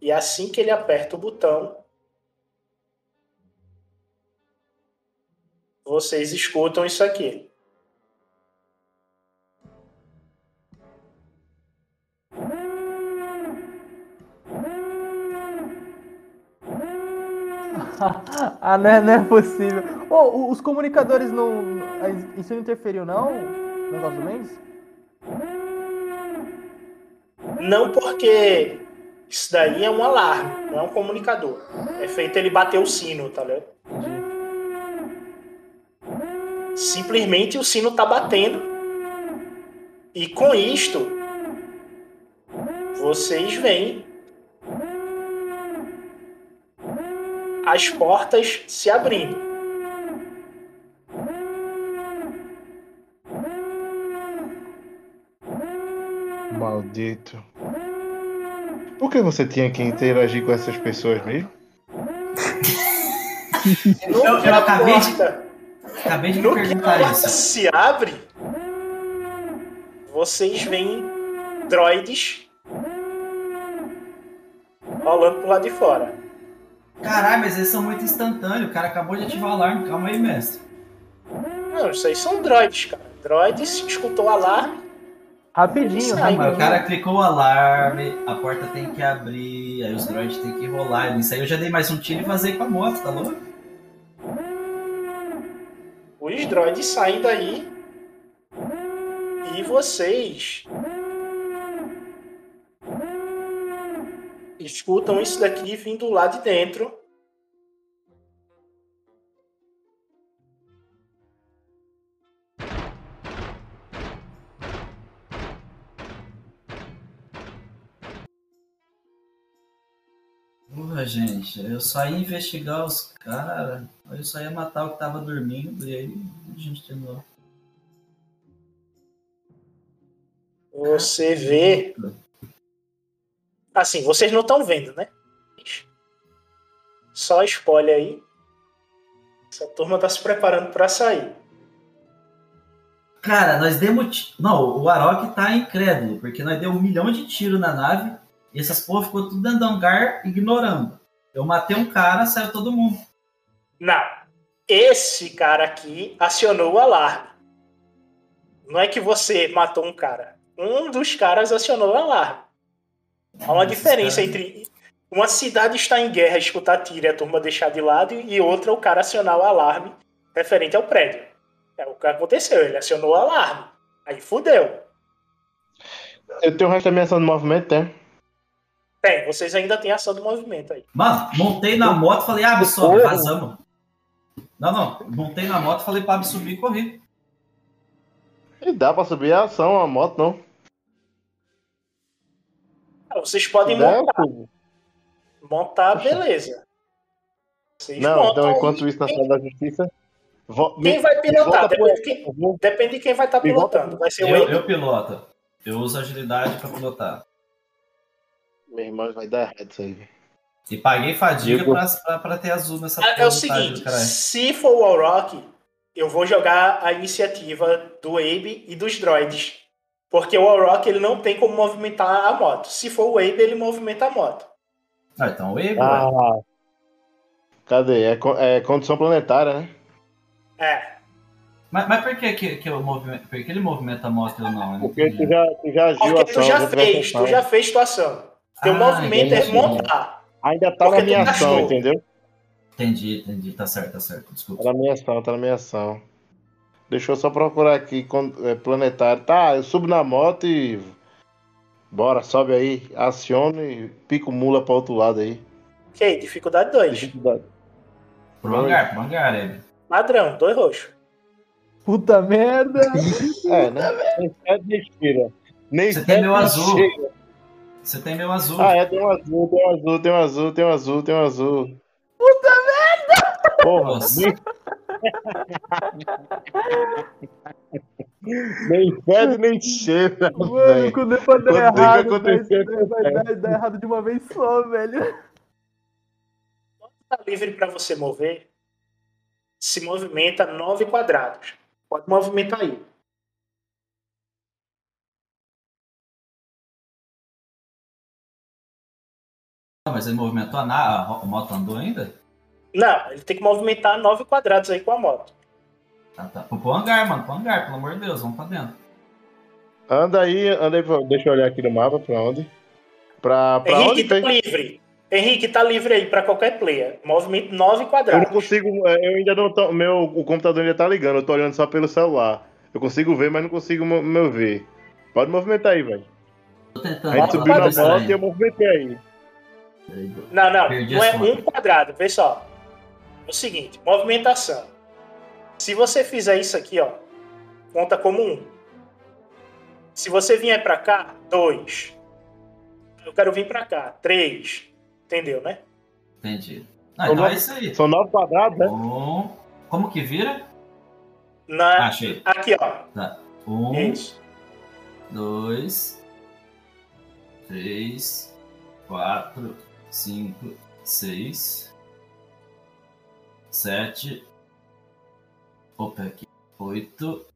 E assim que ele aperta o botão, vocês escutam isso aqui. [LAUGHS] ah, não é, não é possível. Ô, os comunicadores não. Isso não interferiu, não? No negócio do? Não porque isso daí é um alarme, não é um comunicador. É feito ele bater o sino, tá ligado? Simplesmente o sino tá batendo. E com isto, vocês veem as portas se abrindo. Maldito. Por que você tinha que interagir com essas pessoas mesmo? Eu- eu a acabei de- Acabei de me no a perguntar isso. se abre, vocês veem droids rolando pro lado de fora. Caralho, mas eles são muito instantâneos. O cara acabou de ativar o alarme. Calma aí, mestre. Não, isso aí são droids, cara. Droids escutou o alarme, Rapidinho, rapidinho. mas o cara clicou o alarme, a porta tem que abrir, aí os droids tem que rolar. Isso aí eu já dei mais um tiro e vazei com a moto, tá louco? Os droids saem daí e vocês escutam isso daqui vindo lá de dentro. Porra, gente, eu só ia investigar os caras, eu só ia matar o que tava dormindo, e aí a gente terminou. Você vê. Assim, vocês não estão vendo, né? Só spoiler aí. Essa turma tá se preparando pra sair. Cara, nós demos. Não, o Arok tá incrédulo, porque nós deu um milhão de tiro na nave e essas porra ficou tudo dentro do hangar ignorando. Eu matei um cara, saiu todo mundo. Não. Esse cara aqui acionou o alarme. Não é que você matou um cara. Um dos caras acionou o alarme. Há uma diferença entre uma cidade estar em guerra, escutar tiro e a turma deixar de lado, e outra o cara acionar o alarme referente ao prédio. É o que aconteceu, ele acionou o alarme. Aí fudeu. Eu tenho o resto da minha ação de movimento, tem? Tem, vocês ainda têm ação do movimento aí. Mano, montei na moto falei, ah, sobe, vazamos. Não, não, montei na moto falei pra Ab subir e corri. E dá pra subir a ação, a moto não. Ah, Vocês podem Dá, montar. pô. Montar, beleza. Vocês Não, então enquanto isso na sala da justiça. vo- Quem me- vai pilotar? Depende de quem, depende de quem vai estar Me volta- pilotando. Vai ser Eu, eu piloto. Eu uso agilidade pra pilotar. Meu irmão, vai dar errado isso aí. E paguei fadiga Diego. pra, pra, pra ter azul nessa É, é o seguinte, se for o Warrock, eu vou jogar a iniciativa do Abe e dos droids. Porque o Warrock ele não tem como movimentar a moto. Se for o Abe, ele movimenta a moto. Ah, então o Ego, Ah, cadê? É, é condição planetária, né? É. Mas, mas por que, que, que eu movimento, por que ele movimenta a moto eu não? Eu não Porque tu já, tu já agiu a Porque tu ação. já já fez, tu já fez tua ação. Teu Ah, movimento é montar. Ainda tá Porque na minha ação, entendeu? Entendi, entendi. Tá certo, tá certo. Desculpa. Tá na minha ação, tá na minha ação. Deixa eu só procurar aqui é, planetário. Tá, eu subo na moto e. Bora, sobe aí, aciona e pico mula pra outro lado aí. Ok, dificuldade 2. Dificuldade. Pro hangar, pro hangar, Ebe. Padrão, dois roxos. Puta merda. É, né? Nem fede, nem Você tem meu azul. cheira. Você tem meu azul. Ah, é, tem um azul, tem um azul, tem um azul, tem um azul, tem um azul. Puta merda. Porra, nem... fede, nem cheira. Mano, quando pra dar errado, acontecer, vai, vai dar, dar errado de uma vez só, velho. Tá livre para você mover. Se movimenta nove quadrados. Pode movimentar aí. Mas ele movimentou a, na... a moto andou ainda? Não, ele tem que movimentar nove quadrados aí com a moto. Tá, tá. Pro hangar, mano, pro hangar, pelo amor de Deus, vamos pra dentro. Anda aí, anda aí, pra- deixa eu olhar aqui no mapa, pra onde? Pra, pra Henrique onde tá tem? livre. Henrique tá livre aí para qualquer player. Movimento nove Eu não quadrados. consigo, é, eu ainda não tô, meu, o computador ainda tá ligando, eu tô olhando só pelo celular. Eu consigo ver, mas não consigo mo- mover. Pode movimentar aí, velho. Tô tentando. A gente subiu na moto e eu movimentei aí. Não, não, não é um quadrado. Vê só. É o seguinte, movimentação. Se você fizer isso aqui, ó, conta como um. Se você vier pra cá, dois. Eu quero vir pra cá, três. Entendeu, né? Entendi. Ah, então é isso aí. São nove quadrados, né? Um. Como que vira? Na... Ah, achei. Aqui, ó. Tá. Um, Isso. dois, três, quatro, cinco, seis, sete. Opa, aqui. Oito,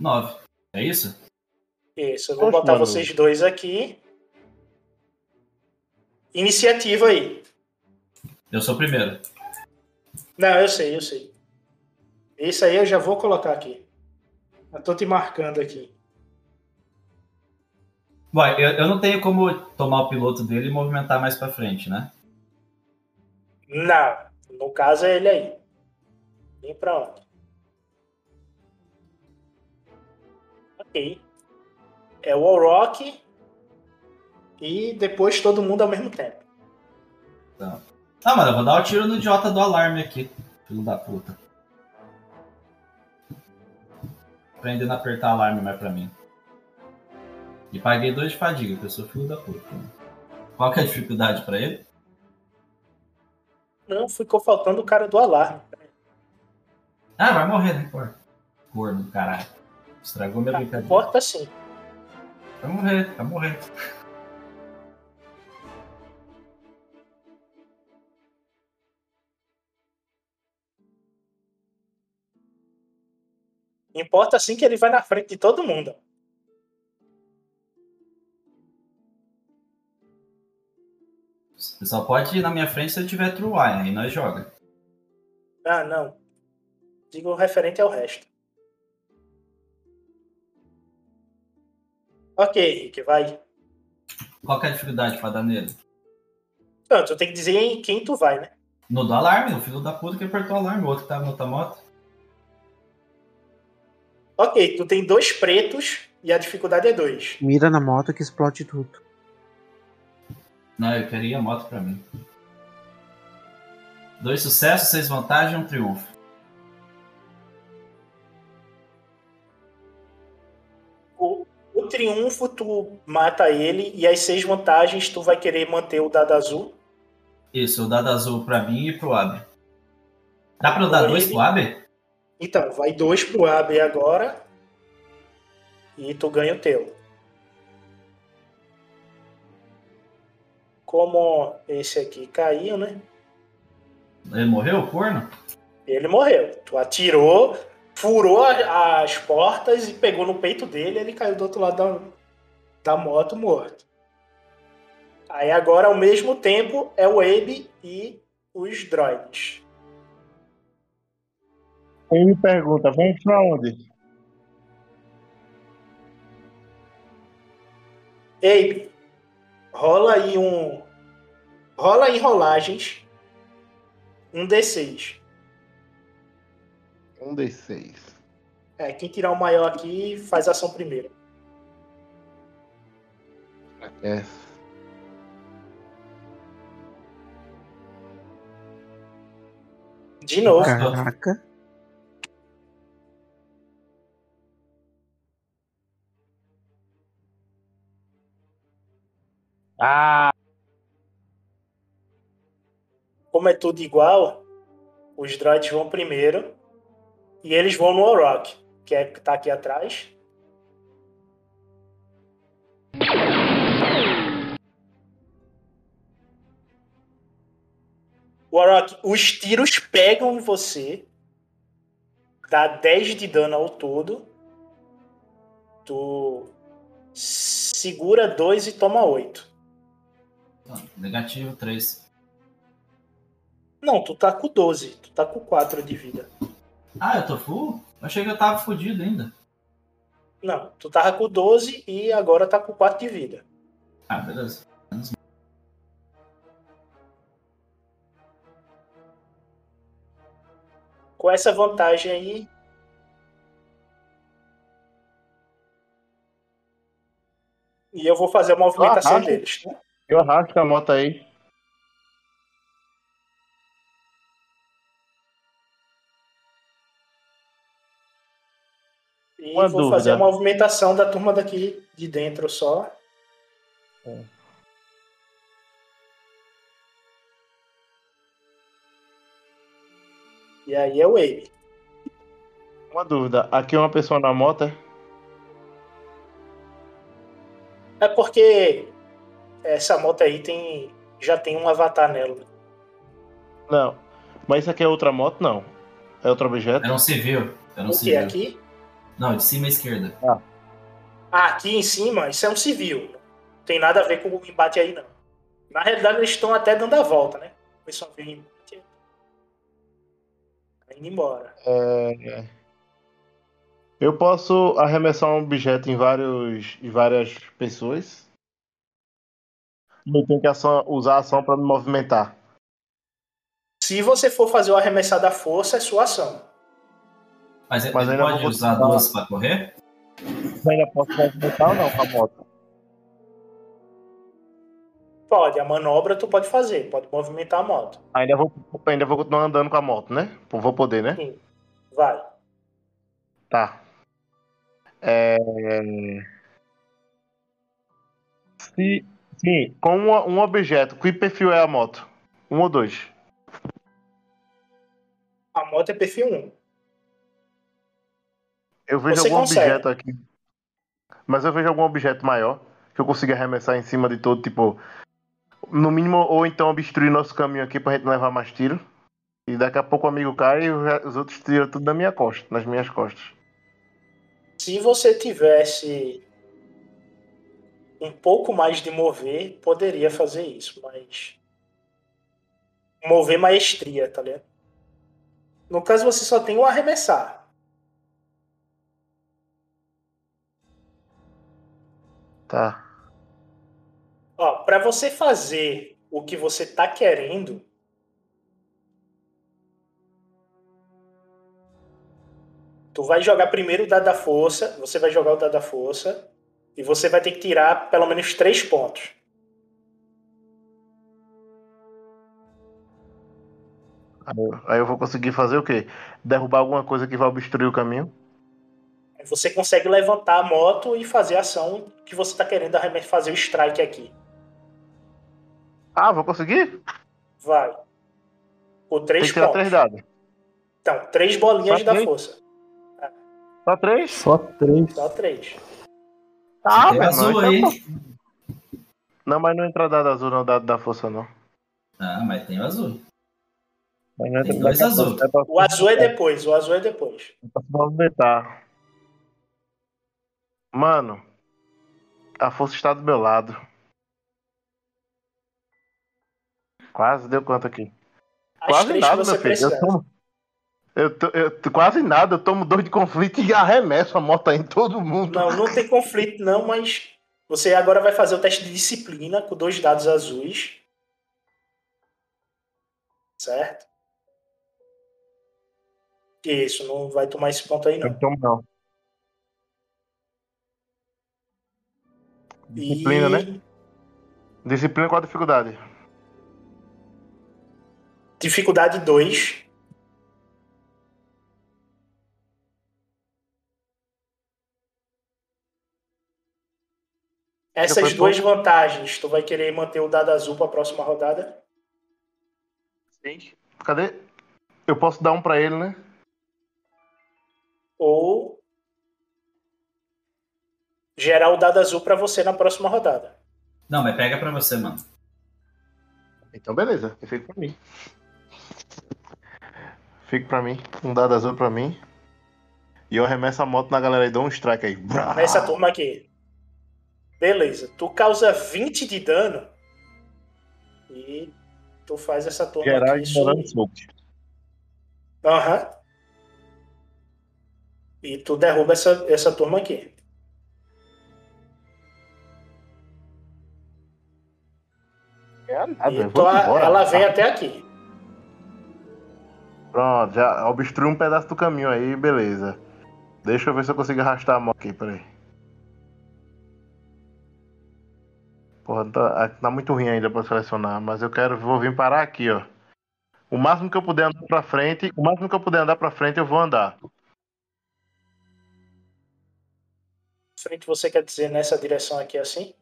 nove. É isso? Isso. Eu vou Poxa, botar mano. vocês dois aqui. Iniciativa aí. Eu sou o primeiro. Não, eu sei, eu sei. Isso aí eu já vou colocar aqui. Eu tô te marcando aqui. Bom, eu, eu não tenho como tomar o piloto dele e movimentar mais pra frente, né? Não. No caso é ele aí. Vem pra onde? Ok. É o Rock e depois todo mundo ao mesmo tempo. Tá. Ah, mano, eu vou dar o tiro no idiota do alarme aqui. Filho da puta. Aprendendo a apertar alarme mais pra mim. E paguei dois de fadiga, que eu sou filho da puta. Qual que é a dificuldade pra ele? Não, ficou faltando o cara do alarme. Ah, vai morrer, importa. Corno do caralho. Estragou minha brincadeira. Importa sim. Vai morrer, vai morrer. Importa sim que ele vai na frente de todo mundo. Você só pode ir na minha frente se ele tiver true wire, aí nós joga. Ah, não. Digo referente ao resto. Ok, Henrique, vai. Qual que é a dificuldade pra dar nele? Não, tu tem que dizer em quem tu vai, né? No do alarme, o filho da puta que apertou o alarme, o outro que tava na outra moto. Ok, tu tem dois pretos e a dificuldade é dois. Mira na moto que explode tudo. Não, eu queria a moto pra mim. Dois sucessos, seis vantagens e um triunfo. O, o triunfo, tu mata ele e as seis vantagens, tu vai querer manter o dado azul. Isso, o dado azul pra mim e pro Abe. Dá pra eu dar dois pro Abe? Então, vai dois pro AB agora. E tu ganha o teu. Como esse aqui caiu, né? Ele morreu, o corno? Ele morreu. Tu atirou, furou as portas e pegou no peito dele, ele caiu do outro lado da, da moto morto. Aí agora, ao mesmo tempo, é o Abe e os droids. Ele me pergunta, vamos pra onde? Abe, rola aí um. Rola aí rolagens. Um D6. Um D6. É, quem tirar o maior aqui faz ação primeiro. É. De novo. Caraca. Ah! Como é tudo igual, os droids vão primeiro. E eles vão no Orok, que é que tá aqui atrás. Warrock, os tiros pegam em você. Dá 10 de dano ao todo. Tu segura 2 e toma 8. Ah, Negativo, três. Não, tu tá com 12. Tu tá com 4 de vida. Ah, eu tô full? Eu achei que eu tava fudido ainda. Não, tu tava com 12 e agora tá com 4 de vida. Ah, beleza. Com essa vantagem aí. E eu vou fazer a movimentação Arrasta. deles. tá? Eu arrasto a moto aí. E Uma vou dúvida. fazer a movimentação da turma daqui de dentro só. E aí é o Abe. Uma dúvida. Aqui é uma pessoa na moto, é? É porque essa moto aí tem já tem um avatar nela. Não. Mas isso aqui é outra moto, não. É outro objeto? Era um civil. Era um O que? civil. Aqui? Não, de cima à esquerda. Ah, aqui em cima, isso é um civil. Não tem nada a ver com o embate aí, não. Na realidade, eles estão até dando a volta, né? O pessoal vem. Tá indo embora. É... Eu posso arremessar um objeto em, vários, em várias pessoas. Eu tenho que ação- usar a ação para me movimentar. Se você for fazer o arremessar da força, é sua ação. Mas, Mas ele ainda pode usar duas pra correr? Eu ainda posso movimentar ou não com a moto? Pode, a manobra tu pode fazer, pode movimentar a moto. Ainda vou, ainda vou continuar andando com a moto, né? Vou poder, né? Sim. Vai. Tá. É... Se, sim, com um, um objeto, que perfil é a moto? Um ou dois? A moto é perfil 1. Eu vejo Você algum consegue. objeto aqui. Mas eu vejo algum objeto maior que eu consiga arremessar em cima de todo, tipo. No mínimo, ou então obstruir nosso caminho aqui pra gente não levar mais tiro. E daqui a pouco o amigo cai e os os outros tiram tudo na minha costa, nas minhas costas. Se você tivesse um pouco mais de mover, poderia fazer isso, mas. Mover maestria, tá ligado? No caso, você só tem o arremessar. Tá. Ó, para você fazer o que você tá querendo, tu vai jogar primeiro o dado da força, você vai jogar o dado da força e você vai ter que tirar pelo menos três pontos. Aí eu- vou conseguir fazer o quê? Derrubar alguma coisa que vai obstruir o caminho? Aí Você consegue levantar a moto e fazer a ação que você tá querendo fazer o strike aqui. Ah, vou conseguir? Vai. Por Tem três que tirar pontos. três dados. Então, três bolinhas Só da três? força. Só três? Só três. Só três. Ah, velho, azul não, aí. Não, mas não entra dado azul, não, dado da força, não. Ah, mas tem o azul. Mas não entra Tem dois dado da azul. é pra- O azul é depois, o azul é depois. pra se movimentar. Mano, a força está do meu lado. Quase deu quanto aqui? As quase nada, meu filho. Eu precisa. Tomo, eu, to- eu to- quase nada. Eu tomo dor de conflito e arremesso a moto aí em todo mundo. Não, não tem conflito não, mas você agora vai fazer o teste de disciplina com dois dados azuis. Certo? Isso, não vai tomar esse ponto aí não. Então não. Disciplina, E- né? Disciplina qual a dificuldade? Dificuldade 2. Essas duas vantagens, tu vai querer manter o dado azul para a próxima rodada? Sim. Cadê? Eu posso dar um pra ele, né? Ou gerar o dado azul para você na próxima rodada? Não, mas pega pra você, mano. Então beleza, fica pra mim. Fica pra mim. Um dado azul pra mim. E eu arremesso a moto na galera e dou um strike aí. Nessa turma aqui. Beleza. Tu causa 20 de dano. E tu faz essa turma Geral aqui. smoke. Aham. E tu derruba essa, essa turma aqui. É nada, E tu- embora. ela vem até aqui. Pronto, já obstrui um pedaço do caminho aí, beleza. Deixa eu ver se eu consigo arrastar a moto aqui, peraí. Porra, tá, tá muito ruim ainda pra selecionar, mas eu quero, vou vir parar aqui, ó. O máximo que eu puder andar pra frente, o máximo que eu puder andar pra frente, eu vou andar. Frente você quer dizer nessa direção aqui assim?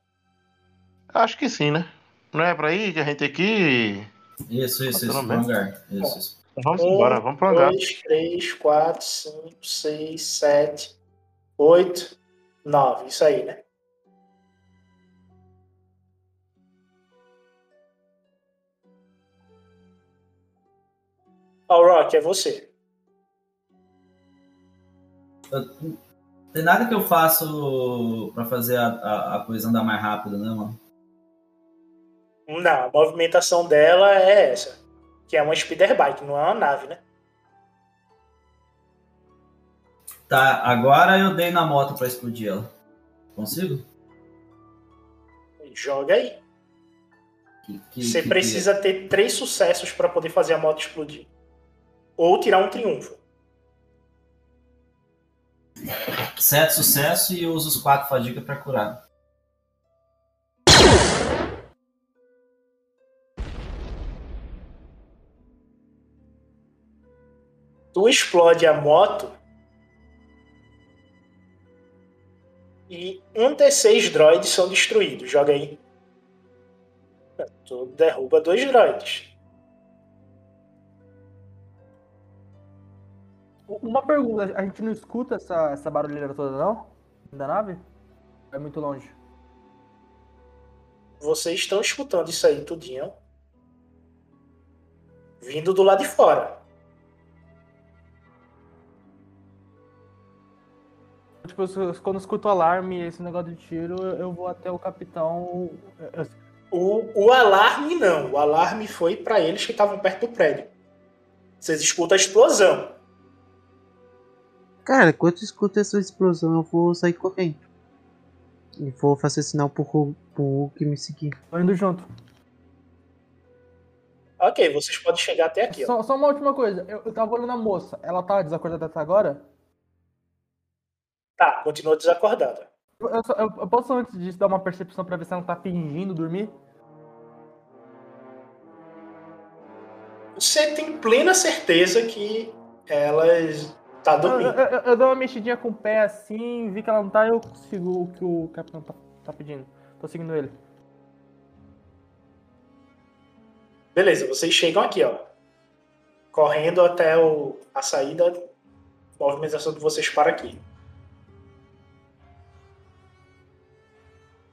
Acho que sim, né? Não é pra ir que a gente aqui. Isso, isso, Tá isso. bem. hangar. Isso, isso. Vamos embora, vamos pro hangar. 2, 3, 4, 5, 6, 7, 8, 9. Isso aí, né? Ó, Rock, é você. Tem nada que eu faço pra fazer a, a, a coisa andar mais rápido, né, mano? Não, a movimentação dela é essa. Que é uma speeder bike, não é uma nave, né? Tá, agora eu dei na moto pra explodir ela. Consigo? Joga aí. Que- Você que- precisa ter três sucessos pra poder fazer a moto explodir. Ou tirar um triunfo. Sete sucesso e eu uso os quatro fadiga pra curar. Tu explode a moto. E um D6 droids são destruídos. Joga aí. Tu derruba dois droids. Uma pergunta, a gente não escuta essa, essa barulheira toda, não? Da nave? É muito longe. Vocês estão escutando isso aí tudinho. Vindo do lado de fora. Tipo, quando eu escuto alarme esse negócio de tiro, eu vou até o capitão. O, o alarme não. O alarme foi pra eles que estavam perto do prédio. Vocês escutam a explosão. Cara, quando eu escuto essa explosão, eu vou sair correndo. E vou fazer sinal pro, pro Hulk me seguir. Tô indo junto. Ok, vocês podem chegar até aqui. Ó. Só, só uma última coisa, eu, eu tava olhando a moça, ela tá desacordada até agora? Tá, continua desacordada. Eu, eu só- eu- eu posso antes disso dar uma percepção pra ver se ela tá fingindo dormir? Você tem plena certeza que elas tá Eu, dormindo. eu, eu- eu dou uma mexidinha com o pé assim, vi que ela não tá, eu sigo o que o capitão tá, tá pedindo. Tô seguindo ele. Beleza, vocês chegam aqui, ó. Correndo até o, a saída. Movimentação de vocês para aqui.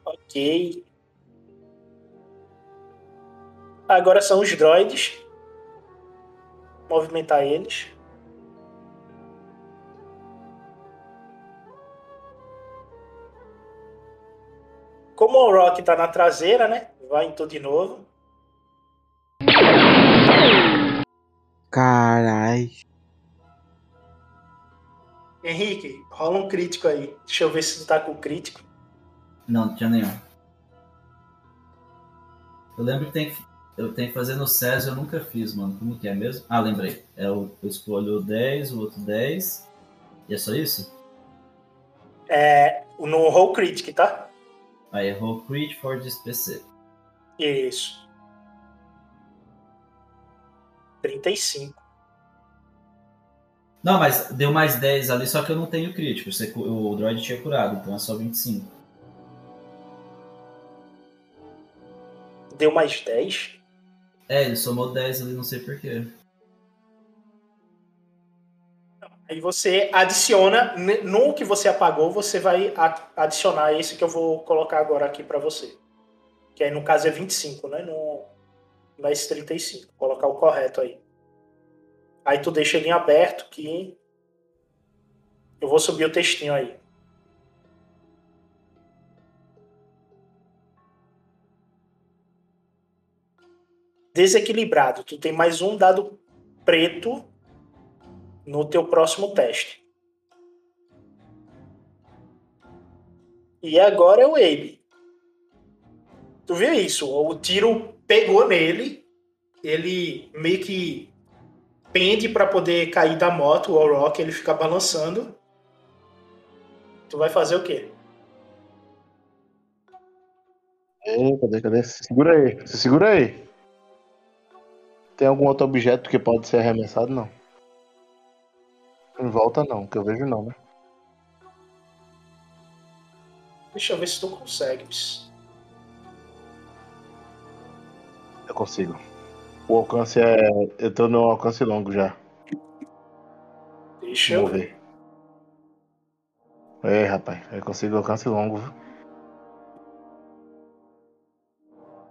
Ok. Agora são os droids. Movimentar eles. Como o Rock tá na traseira, né? Vai em tudo de novo. Carai. Henrique, rola um crítico aí. Deixa eu ver se tu tá com crítico. Não, não tinha nenhum. Eu lembro que tem que, eu tenho que fazer no César, eu nunca fiz, mano. Como que é mesmo? Ah, lembrei. É o, eu escolho o 10, o outro 10. E é só isso? É, no roll critic, tá? Aí errou Crit for this PC. Isso. 35. Não, mas deu mais 10 ali, só que eu não tenho crítico. O droid tinha curado, então é só 25. Deu mais 10? É, ele somou 10 ali, não sei porquê. Aí você adiciona, no que você apagou, você vai adicionar esse que eu vou colocar agora aqui pra você. Que aí no caso é 25, né? No, S35. Vou colocar o correto aí. Aí tu deixa ele em aberto que eu vou subir o textinho aí. Desequilibrado. Tu tem mais um dado preto no teu próximo teste. E agora é o Abe. Tu viu isso? O tiro pegou nele, ele meio que pende para poder cair da moto, o Rock, ele fica balançando. Tu vai fazer o quê? Ei, cadê, cadê? Se segura aí, se segura aí. Tem algum outro objeto que pode ser arremessado? Não. Em volta não, que eu vejo não, né? Deixa eu ver se tu consegue. Eu consigo. O alcance é. Eu tô no alcance longo já. Deixa eu Vamos ver. É, rapaz, eu consigo alcance longo.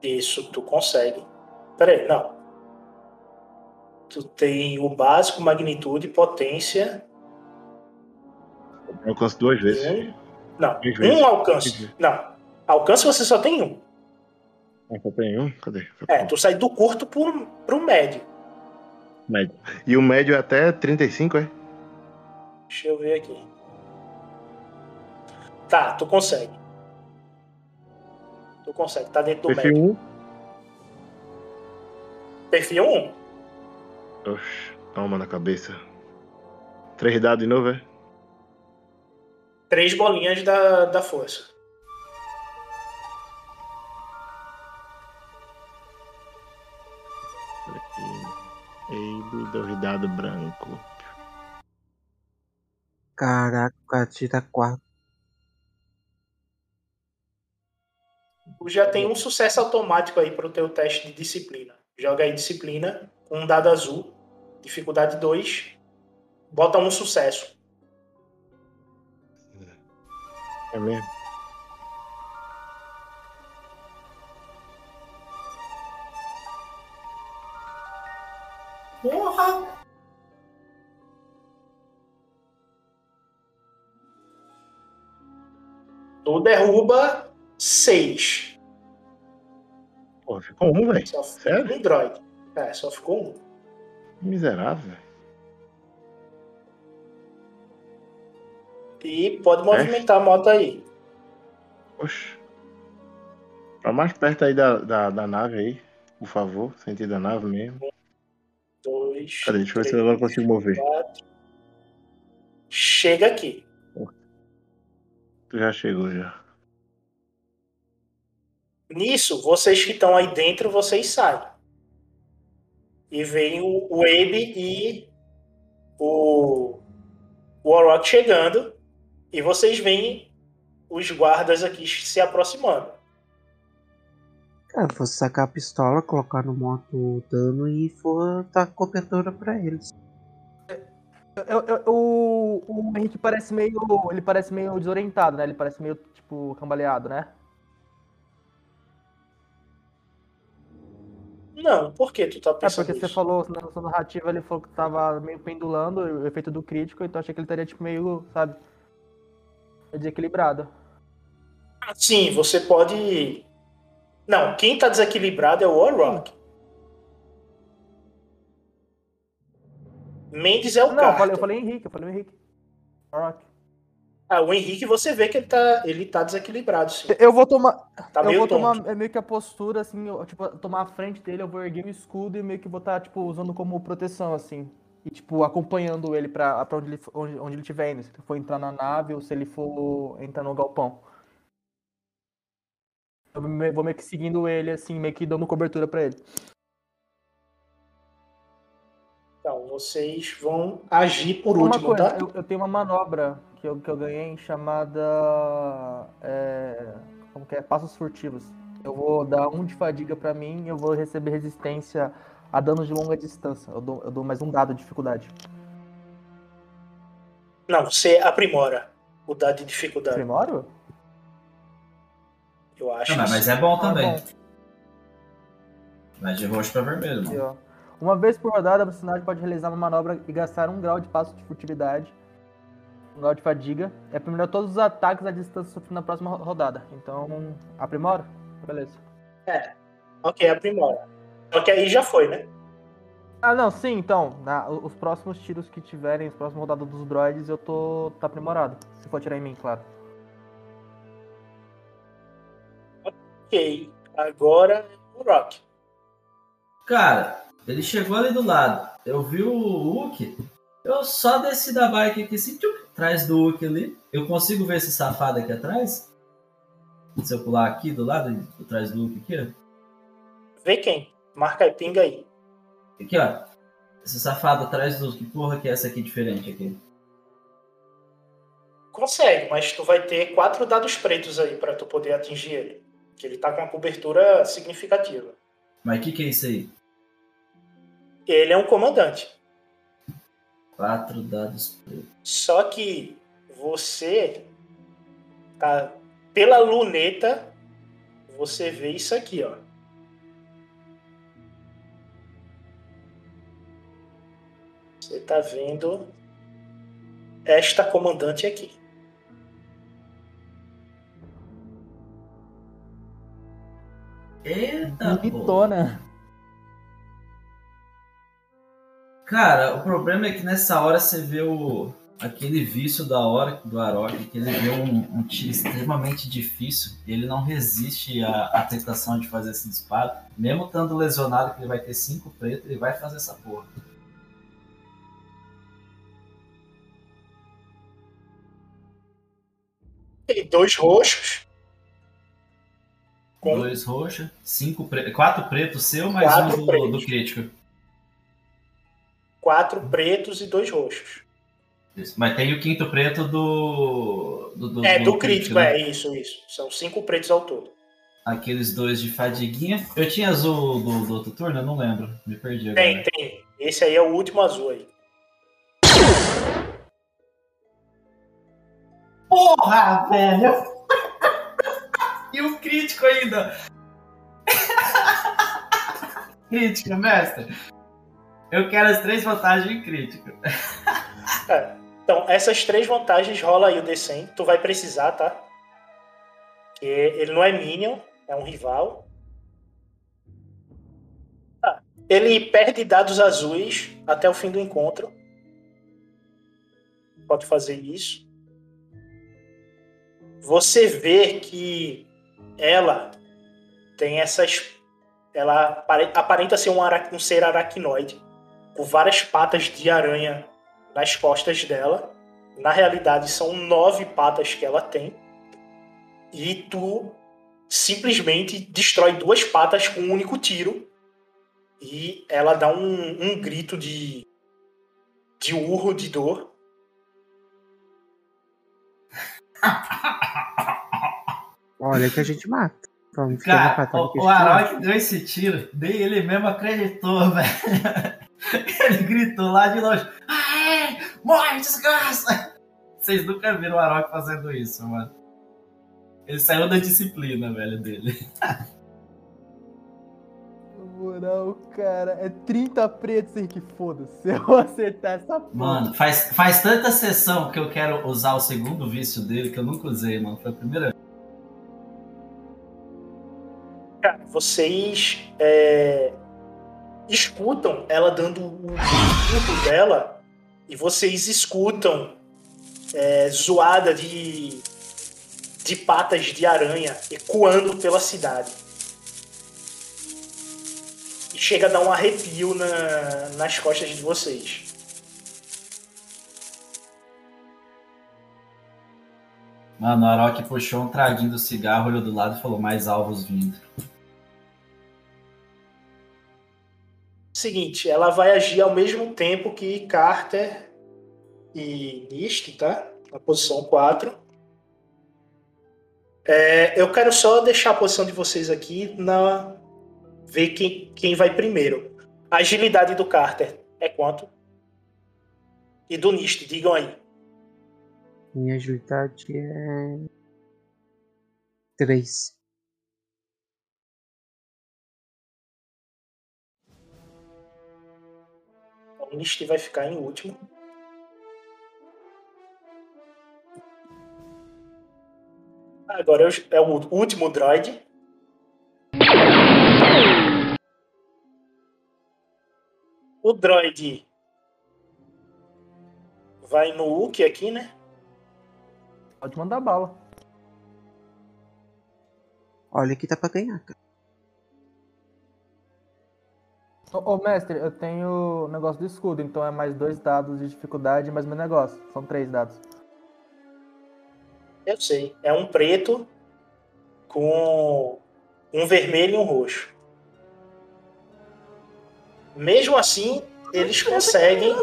Isso, tu consegue. Pera aí, não. Tu tem o básico, magnitude, potência. Eu alcance duas vezes. Um, não, vezes. um alcance. Não, alcance você só tem um. Ah, só tem um? Cadê? É, tu sai do curto pro, pro médio. Médio. E o médio é até 35, é? Deixa eu ver aqui. Tá, tu consegue. Tu consegue, tá dentro do Perfil médio. 1. Perfil 1. Oxe, toma na cabeça. Três dados de novo, é? Três bolinhas da, da força. Eido, dois dados branco. Caraca, o cara tira quatro. Tu já tem um sucesso automático aí pro teu teste de disciplina. Joga aí disciplina com um dado azul, dificuldade 2, bota um sucesso. É mesmo? Porra! Tu derruba 6. Pô, ficou um, velho. Só ficou um droid. É, só ficou um. Miserável. E pode movimentar a moto aí. Oxe. Pra mais perto aí da, da, da nave aí, por favor. Sentido da nave mesmo. Dois. Cadê? Deixa eu ver se eu consigo mover. quatro. Chega aqui. Tu já chegou já. Nisso, vocês que estão aí dentro, vocês saem. E vem o, o Abe e o, o chegando. E vocês veem os guardas aqui se aproximando. Cara, vou sacar a pistola, colocar no moto o dano e for dar cobertura pra eles. Eu- eu- o, o Henrique parece meio. Ele parece meio desorientado, né? Ele parece meio, tipo, cambaleado, né? Não, por que tu tá É pensando porque você falou na sua narrativa, ele falou que tava meio pendulando o efeito do crítico, então achei que ele estaria, tipo, meio, sabe? Desequilibrado. Sim, você pode. Não, quem tá desequilibrado é o Warrock. Mendes é o Não, eu falei, eu falei Henrique, eu falei Henrique. Rock. Ah, o Henrique você vê que ele tá, ele tá desequilibrado, sim. Eu vou tomar. Tá eu vou tonto. tomar é meio que a postura, assim, eu, tipo, tomar a frente dele, eu vou erguer o escudo e meio que botar, tipo, usando como proteção, assim. E, tipo, acompanhando ele pra, pra onde, ele, onde, onde ele estiver indo. Se ele for entrar na nave ou se ele for entrar no galpão. Eu vou meio que seguindo ele, assim, meio que dando cobertura pra ele. Então, vocês vão agir por uma último, coisa, tá? eu, eu tenho uma manobra que eu, que eu ganhei chamada. é, como que é? Passos furtivos. Eu vou dar um de fadiga pra mim e eu vou receber resistência a danos de longa distância. Eu dou, eu dou mais um dado de dificuldade. Não, você aprimora o dado de dificuldade. Primório? Eu acho. Não, mas, mas é bom Ah, também. bom. Vai de roxo pra vermelho, Aqui, mano. Uma vez por rodada, o personagem pode realizar uma manobra e gastar um grau de passo de furtividade. Um grau de fadiga. E aprimorar todos os ataques à distância sofridos na próxima ro- rodada. Então, aprimora? Beleza. É. Ok, aprimora. Só que aí já foi, né? Ah, não, sim, então. na- os próximos tiros que tiverem, as próximas rodadas dos droids, eu tô. tá aprimorado. Se for atirar em mim, claro. Ok. Agora o Rock. Cara, ele chegou ali do lado. Eu vi o Hulk. Eu só desci da bike aqui assim, tchuc, atrás do Hulk ali. Eu consigo ver esse safado aqui atrás? Se eu pular aqui do lado, atrás do Hulk aqui, ó. Vê quem? Marca aí, pinga aí. Aqui, ó. Esse safado atrás do Que porra que é essa aqui diferente aqui? Consegue, mas tu vai ter quatro dados pretos aí pra tu poder atingir ele. Que ele tá com uma cobertura significativa. Mas o que, que é isso aí? Ele é um comandante. Quatro dados pretos. Só que você tá pela luneta, você vê isso aqui, ó. Você tá vendo esta comandante aqui. Eita, pô. Bonitona. Cara, o problema é que nessa hora você vê o. aquele vício da hora do Arok, que ele deu um, um tiro extremamente difícil, ele não resiste à, à tentação de fazer esse disparo. Mesmo estando lesionado, que ele vai ter cinco pretos, ele vai fazer essa porra. Tem dois roxos. Com Dois roxos, cinco pre... quatro pretos seu, mais Quatro um do, do crítico. Quatro pretos e dois roxos. Isso. Mas tem o quinto preto do. Do, do, é, do crítico, né? é isso, isso. São cinco pretos ao todo. Aqueles dois de fadiguinha. Eu tinha azul do, do outro turno? Eu não lembro. Me perdi agora. Tem, tem. Esse aí é o último azul aí. Porra, velho! [LAUGHS] e o crítico ainda! crítico, mestre. Eu quero as três vantagens em crítico. É. Então, essas três vantagens rola aí o D100. Tu vai precisar, tá? Que ele não é Minion, é um rival. Tá. Ele perde dados azuis até o fim do encontro. Pode fazer isso. Você vê que ela tem essas. Ela apare- aparenta ser um, um ser aracnoide, com várias patas de aranha nas costas dela. Na realidade, são nove patas que ela tem. E tu simplesmente destrói duas patas com um único tiro. E ela dá um, um grito de, de urro de dor. Olha que a gente mata. Cara, o, o deu esse tiro, daí ele mesmo acreditou, [LAUGHS] velho. [LAUGHS] Ele gritou lá de longe: Aê! Morre, desgraça! Vocês nunca viram o Arok fazendo isso, mano. Ele saiu da disciplina, velho, dele. [LAUGHS] Moral, cara, é 30 pretos aí que foda-se. Se [LAUGHS] eu acertar essa porra. Mano, faz, faz tanta sessão que eu quero usar o segundo vício dele que eu nunca usei, mano. Foi a primeira vez. Cara, vocês é, escutam ela dando o grito dela e vocês escutam é, zoada de, de patas de aranha ecoando pela cidade. E chega a dar um arrepio na- nas costas de vocês. Mano, o Arok puxou um traguinho do cigarro, olhou do lado e falou: mais alvos vindo. Seguinte, ela vai agir ao mesmo tempo que Carter e Nist, tá? Na posição 4. É, eu quero só deixar a posição de vocês aqui na ver quem, quem vai primeiro. A agilidade do Carter é quanto? E do Nist, digam aí. Minha agilidade é. 3. O Nist vai ficar em último. Agora é o- último droid. O droid vai no Uki aqui, né? Pode mandar bala. Olha que tá pra ganhar, cara. Ô, ô, mestre, eu tenho negócio do escudo, então é mais dois dados de dificuldade mais meu negócio. São três dados. Eu sei. É um preto com um vermelho e um roxo. Mesmo assim, eles conseguem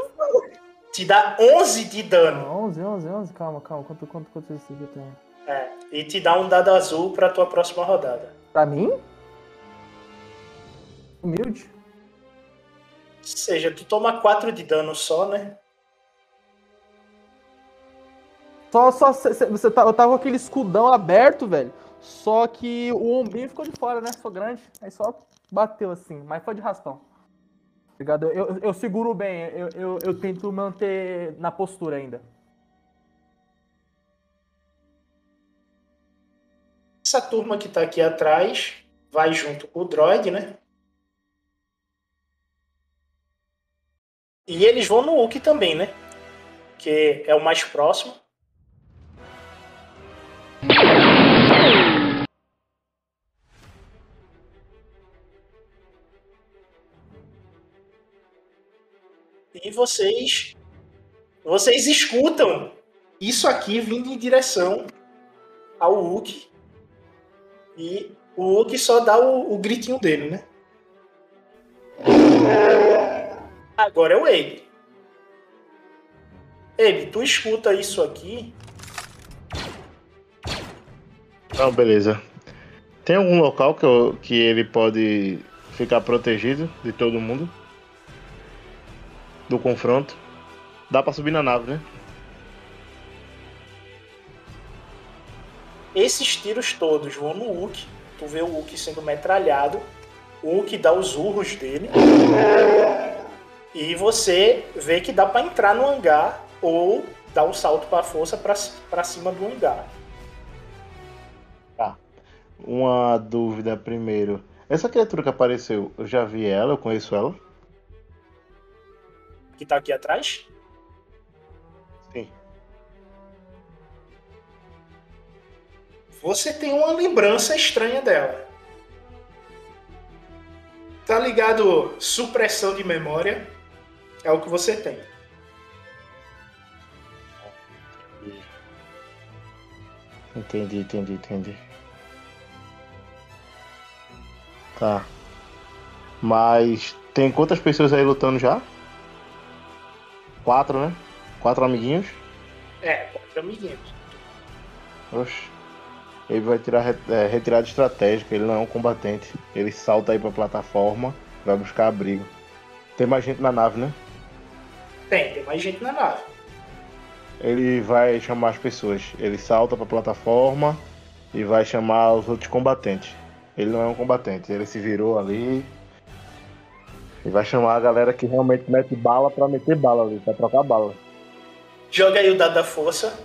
te dar 11 de dano. 11, 11, 11, calma, calma. Quanto, quanto, quanto esse eu tenho? É, e te dá um dado azul pra tua próxima rodada. Pra mim? Humilde? Ou seja, tu toma 4 de dano só, né? Só, só, cê- cê- você tá, eu tava com aquele escudão aberto, velho. Só que o ombrinho ficou de fora, né? Sou grande. Aí só bateu assim, mas foi de raspão. Obrigado. Eu, eu, eu seguro bem, eu, eu, eu tento manter na postura ainda. Essa turma que tá aqui atrás vai junto com o droid, né? E eles vão no Uki também, né? que é o mais próximo. E vocês vocês escutam isso aqui vindo em direção ao Hulk. E o Hulk só dá o, o gritinho dele, né? Agora é o Abe. Abe, tu escuta isso aqui? Não, beleza. Tem algum local que, eu- que ele pode ficar protegido de todo mundo? Do confronto? Dá pra subir na nave, né? Esses tiros todos vão no Hulk. Tu vê o Hulk sendo metralhado. O Hulk dá os urros dele. E você vê que dá pra entrar no hangar ou dar um salto pra força pra, pra cima do hangar. Tá. Uma dúvida primeiro. Essa criatura que apareceu, eu já vi ela, eu conheço ela? Que tá aqui atrás? Sim. Você tem uma lembrança estranha dela. Tá ligado? Supressão de memória é o que você tem. Entendi, entendi, entendi. Tá. Mas tem quantas pessoas aí lutando já? Quatro, né? Quatro amiguinhos? É, quatro amiguinhos. Oxe. Ele vai tirar é, retirada estratégica, ele não é um combatente. Ele salta aí pra plataforma, vai buscar abrigo. Tem mais gente na nave, né? Tem, tem mais gente na nave. Ele vai chamar as pessoas. Ele salta pra plataforma e vai chamar os outros combatentes. Ele não é um combatente, ele se virou ali. E vai chamar a galera que realmente mete bala pra meter bala ali, pra trocar bala. Joga aí o dado da força.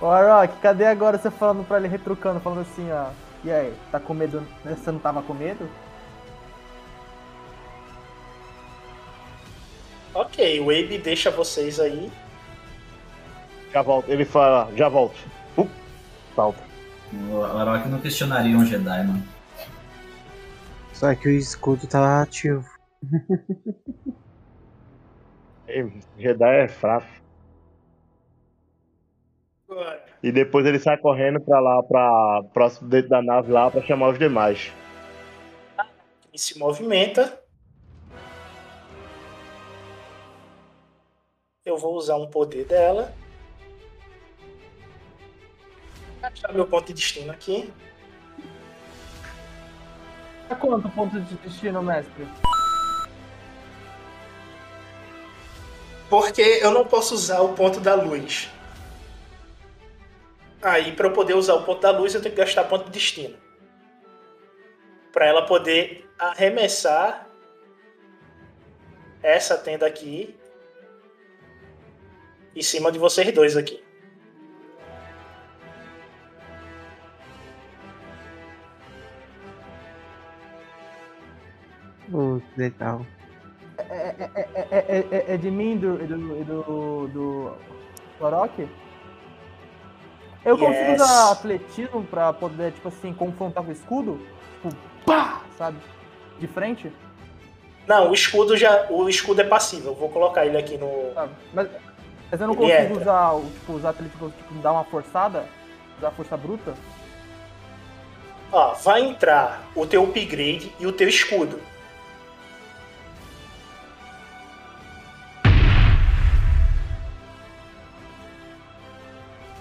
Ô, Rock, cadê agora você falando pra ele, retrucando, falando assim, ó. E aí, tá com medo? Você não tava com medo? Ok, o Abe deixa vocês aí. Já volto. Ele fala, já volto. Uh, salta. O Arok não questionaria um Jedi, mano. Só que o escudo tá ativo. [LAUGHS] Ei, Jedi é fraco. E depois ele sai correndo pra lá, pra próximo dentro da nave lá, pra chamar os demais. E se movimenta. Eu vou usar um poder dela. Vou achar meu ponto de destino aqui. Tá quanto ponto de destino, mestre? Porque eu não posso usar o ponto da luz. Aí, para eu poder usar o ponto da luz, eu tenho que gastar ponto de destino. Para ela poder arremessar essa tenda aqui em cima de vocês dois aqui. Que legal. É, é, é, é, é, é de mim e do, e do, do, do Arok? Eu consigo Yes. usar atletismo pra poder, tipo assim, confrontar com o escudo? Tipo, pá, sabe? De frente? Não, o escudo já, o escudo é passível. Eu vou colocar ele aqui no. Mas, mas eu não Ele consigo entra. usar, o- tipo, usar atletismo, tipo, dar uma forçada? Usar força bruta? Ó, vai entrar o teu upgrade e o teu escudo.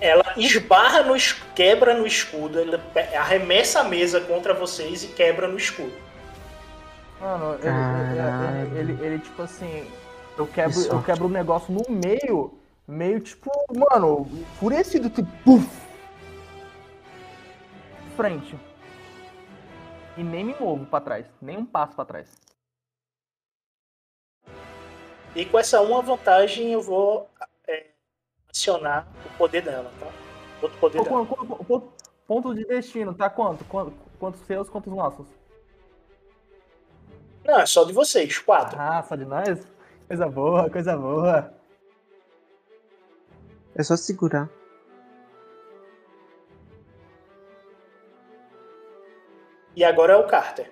Ela esbarra no quebra no escudo, ela arremessa a mesa contra vocês e quebra no escudo. Mano, ele, ele, ele, ele, tipo assim, eu quebro, Que eu quebro o negócio no meio, meio tipo, mano, enfurecido, tipo, puf! Frente. E nem me movo pra trás, nem um passo pra trás. E com essa uma vantagem eu vou é, acionar o poder dela, tá? Outro poder dela. qu- Ponto de destino, tá quanto? Quanto- Quantos seus, quantos nossos? Não, é só de vocês, quatro. Ah, só de nós? Coisa boa, coisa boa. É só segurar. E agora é o Carter.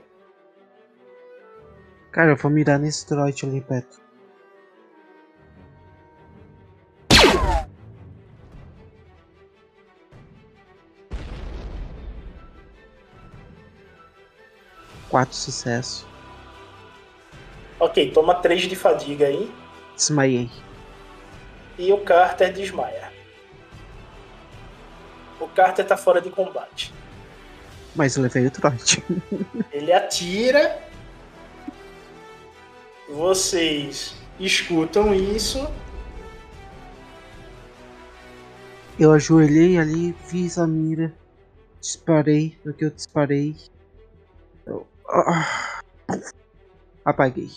Cara, eu vou mirar nesse droid ali perto. Quatro sucessos. Ok, toma três de fadiga aí. Desmaiei. E o Carter desmaia. O Carter tá fora de combate. Mas eu levei o droid. [LAUGHS] Ele atira. Vocês escutam isso. Eu ajoelhei ali, fiz a mira. Disparei no que eu disparei. Eu... Ah. Apaguei.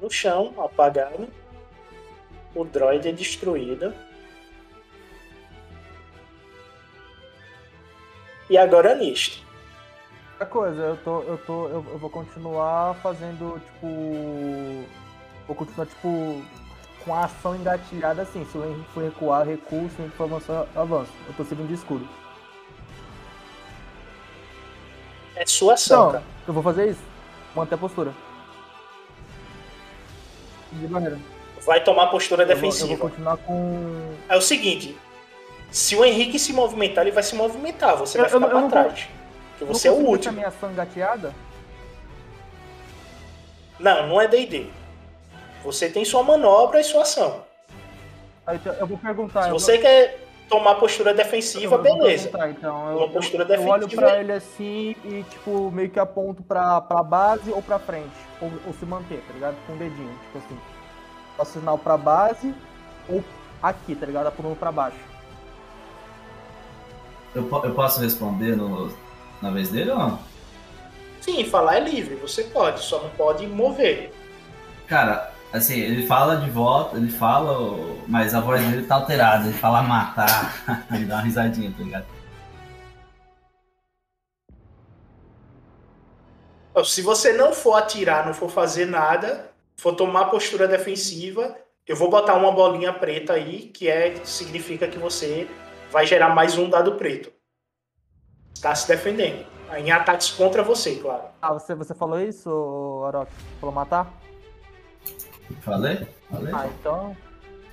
No chão, apagado. O droid é destruído. E agora nisto. Outra coisa, eu tô. Eu tô. Eu, eu vou continuar fazendo, tipo. Vou continuar, tipo. Com a ação engatilhada assim. Se o Henrique for recuar, recuo. Se o Henrique for avançar, eu avanço. Eu tô seguindo de escudo. É sua ação, Então, eu vou fazer isso. Manter a postura. De barreira. Vai tomar postura Eu vou, eu defensiva. vou continuar com. É o seguinte: se o Henrique se movimentar, ele vai se movimentar. Você Eu- vai ficar eu pra trás. Porque você é o último. minha engatilhada? Não, não é DD. Você tem sua manobra e sua ação. Então, eu vou perguntar. Se você vou... quer tomar postura defensiva, beleza. então. Eu, Uma postura eu, eu olho defensiva pra ele assim e, tipo, meio que aponto pra, pra base ou pra frente. Ou, ou se manter, tá ligado? Com o dedinho, tipo assim. Faço sinal pra base ou aqui, tá ligado? Apontando pra baixo. Eu, eu posso responder no, na vez dele ou não? Sim, falar é livre, você pode, só não pode mover. Cara, assim, ele fala de volta, ele fala, mas a voz dele tá alterada. Ele fala matar, [LAUGHS] ele dá uma risadinha, tá ligado? Se você não for atirar, não for fazer nada, for tomar postura defensiva, eu vou botar uma bolinha preta aí, que é significa que você vai gerar mais um dado preto. Está se defendendo. Em ataques contra você, claro. Ah, você, você falou isso, Arok? Falou matar? Falei? Falei? Ah, então.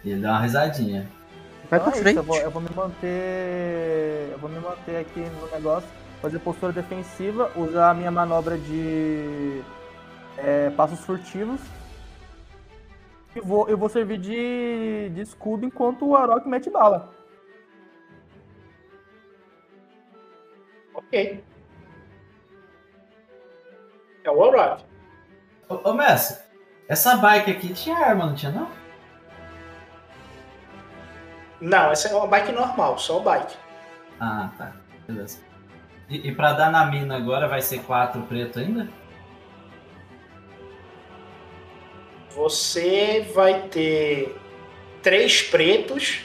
E ele dá uma risadinha. Vai então pra é isso, frente. eu, vou, eu vou me manter. Eu vou me manter aqui no negócio, fazer postura defensiva, usar a minha manobra de é, passos furtivos. E vou, eu vou servir de, de escudo enquanto o Arok mete bala. Ok. É o Orok. Ô, ô Messi, essa bike aqui tinha arma, não tinha não? Não, essa é uma bike normal, só bike. Ah, tá. Beleza. E, e pra dar na mina agora vai ser quatro preto ainda? Você vai ter três pretos